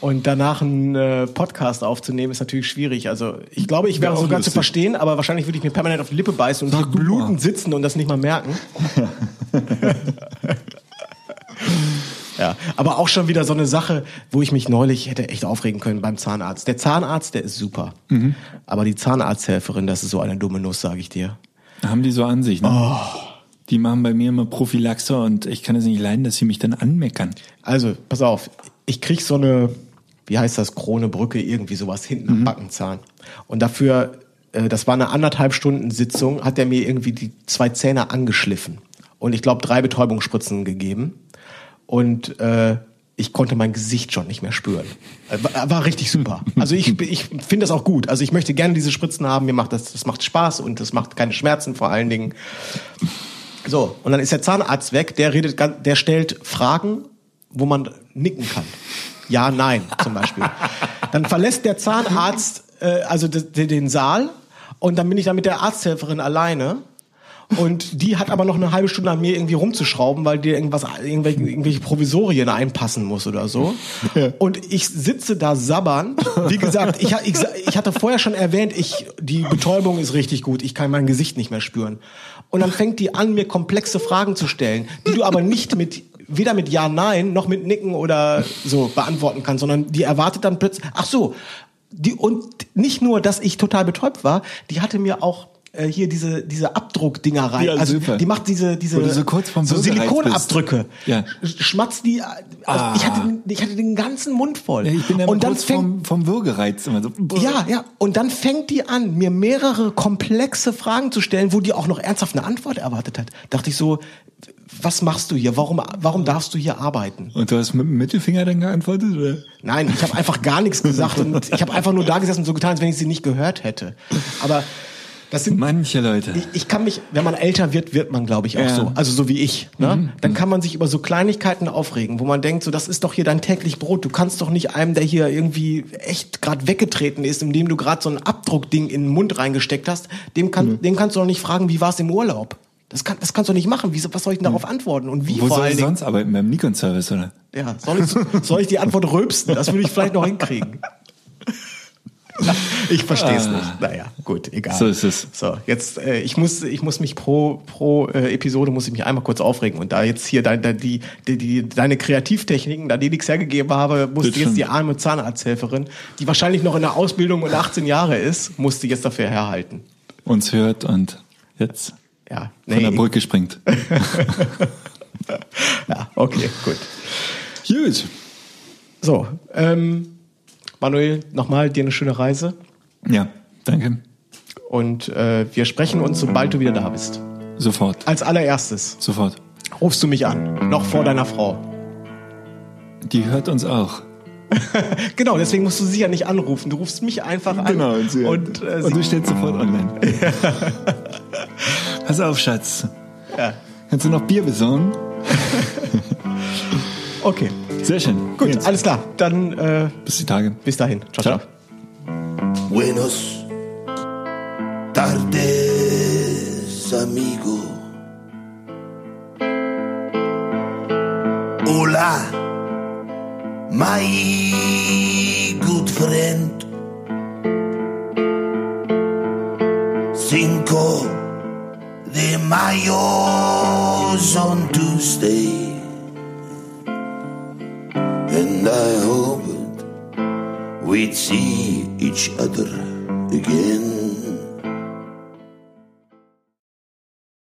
Und danach einen äh, Podcast aufzunehmen, ist natürlich schwierig. Also ich glaube, ich wäre sogar zu lustig. verstehen, aber wahrscheinlich würde ich mir permanent auf die Lippe beißen und blutend sitzen und das nicht mal merken. Ja, aber auch schon wieder so eine Sache, wo ich mich neulich hätte echt aufregen können beim Zahnarzt. Der Zahnarzt, der ist super. Mhm. Aber die Zahnarzthelferin, das ist so eine dumme Nuss, sage ich dir. Haben die so an sich, ne? Oh. Die machen bei mir immer Prophylaxe und ich kann es nicht leiden, dass sie mich dann anmeckern. Also, pass auf, ich krieg so eine, wie heißt das, Krone, Brücke, irgendwie sowas hinten am Backenzahn. Und dafür, äh, das war eine anderthalb Stunden Sitzung, hat er mir irgendwie die zwei Zähne angeschliffen. Und ich glaube, drei Betäubungsspritzen gegeben. Und äh, ich konnte mein Gesicht schon nicht mehr spüren. Äh, War, war richtig super. Also ich, ich finde das auch gut. Also ich möchte gerne diese Spritzen haben. Mir macht das, das macht Spaß und das macht keine Schmerzen vor allen Dingen. So, und dann ist der Zahnarzt weg, der redet, der stellt Fragen, wo man nicken kann. Ja, nein, zum Beispiel. Dann verlässt der Zahnarzt äh, also den Saal und dann bin ich da mit der Arzthelferin alleine. Und die hat aber noch eine halbe Stunde an mir irgendwie rumzuschrauben, weil die irgendwas, irgendwelche, irgendwelche Provisorien einpassen muss oder so. Und ich sitze da sabbernd. Wie gesagt, ich, ich, ich hatte vorher schon erwähnt, ich, die Betäubung ist richtig gut. Ich kann mein Gesicht nicht mehr spüren. Und dann fängt die an, mir komplexe Fragen zu stellen, die du aber nicht mit, weder mit Ja, Nein, noch mit Nicken oder so beantworten kannst, sondern die erwartet dann plötzlich, ach so, die, und nicht nur, dass ich total betäubt war, die hatte mir auch äh, hier diese diese Abdruckdinger rein. Ja, also super. die macht diese diese so so Silikonabdrücke. Ja. Schmatzt die. Also Ah. ich hatte ich hatte den ganzen Mund voll. Ja, ich bin ja und dann fängt vom, vom Würgereiz immer so. ja, ja. Und dann fängt die an, mir mehrere komplexe Fragen zu stellen, wo die auch noch ernsthaft eine Antwort erwartet hat. Dachte ich so, was machst du hier? Warum, warum darfst du hier arbeiten? Und du hast mit dem Mittelfinger dann geantwortet? Oder? Nein, ich habe einfach gar nichts gesagt und ich habe einfach nur da gesessen und so getan, als wenn ich sie nicht gehört hätte. Aber das sind Manche Leute. ich, ich kann mich, wenn man älter wird, wird man, glaube ich, auch Ja. Mhm. so. Also so wie ich. Ne? Dann kann man sich über so Kleinigkeiten aufregen, wo man denkt, so das ist doch hier dein täglich Brot. Du kannst doch nicht einem, der hier irgendwie echt gerade weggetreten ist, indem du gerade so ein Abdruckding in den Mund reingesteckt hast, dem, kann, Mhm. dem kannst du doch nicht fragen, wie war es im Urlaub. Das, kann, das kannst du nicht machen. Wie, was soll ich denn darauf antworten? Und wie Wo vor soll ich sonst arbeiten? Beim Nikon-Service, oder? Ja, soll ich, soll ich die Antwort rülpsen? Das würde ich vielleicht noch hinkriegen. Ich verstehe es nicht. Naja, gut, egal. So ist es. So, jetzt, äh, ich muss, ich muss mich pro, pro äh, Episode muss ich mich einmal kurz aufregen. Und da jetzt hier dein, dein, die, die, die, deine Kreativtechniken, da die nichts hergegeben habe, musste Bitte jetzt die arme Zahnarzthelferin, die wahrscheinlich noch in der Ausbildung und 18 Jahre ist, musste jetzt dafür herhalten. Uns hört und jetzt Ja, von der Brücke springt. Ja, okay, gut. Gut. So, ähm, Manuel, nochmal dir eine schöne Reise. Ja, danke. Und äh, wir sprechen uns, sobald du wieder da bist. Sofort. Als allererstes Sofort. rufst du mich an, noch vor deiner Frau. Die hört uns auch. Genau, deswegen musst du sie ja nicht anrufen. Du rufst mich einfach an. Genau, und, sie, und, äh, und sie, du stellst sofort online. Pass auf, Schatz. ja. Kannst du noch Bier besorgen? Okay, Sehr schön. gut, Jetzt. alles klar. Dann äh, Bis die Tage. bis dahin. Ciao, ciao. Ciao. Buenos tardes, amigo. Hola, my good friend. Cinco de Mayo's on Tuesday. And I hoped we'd see each other again.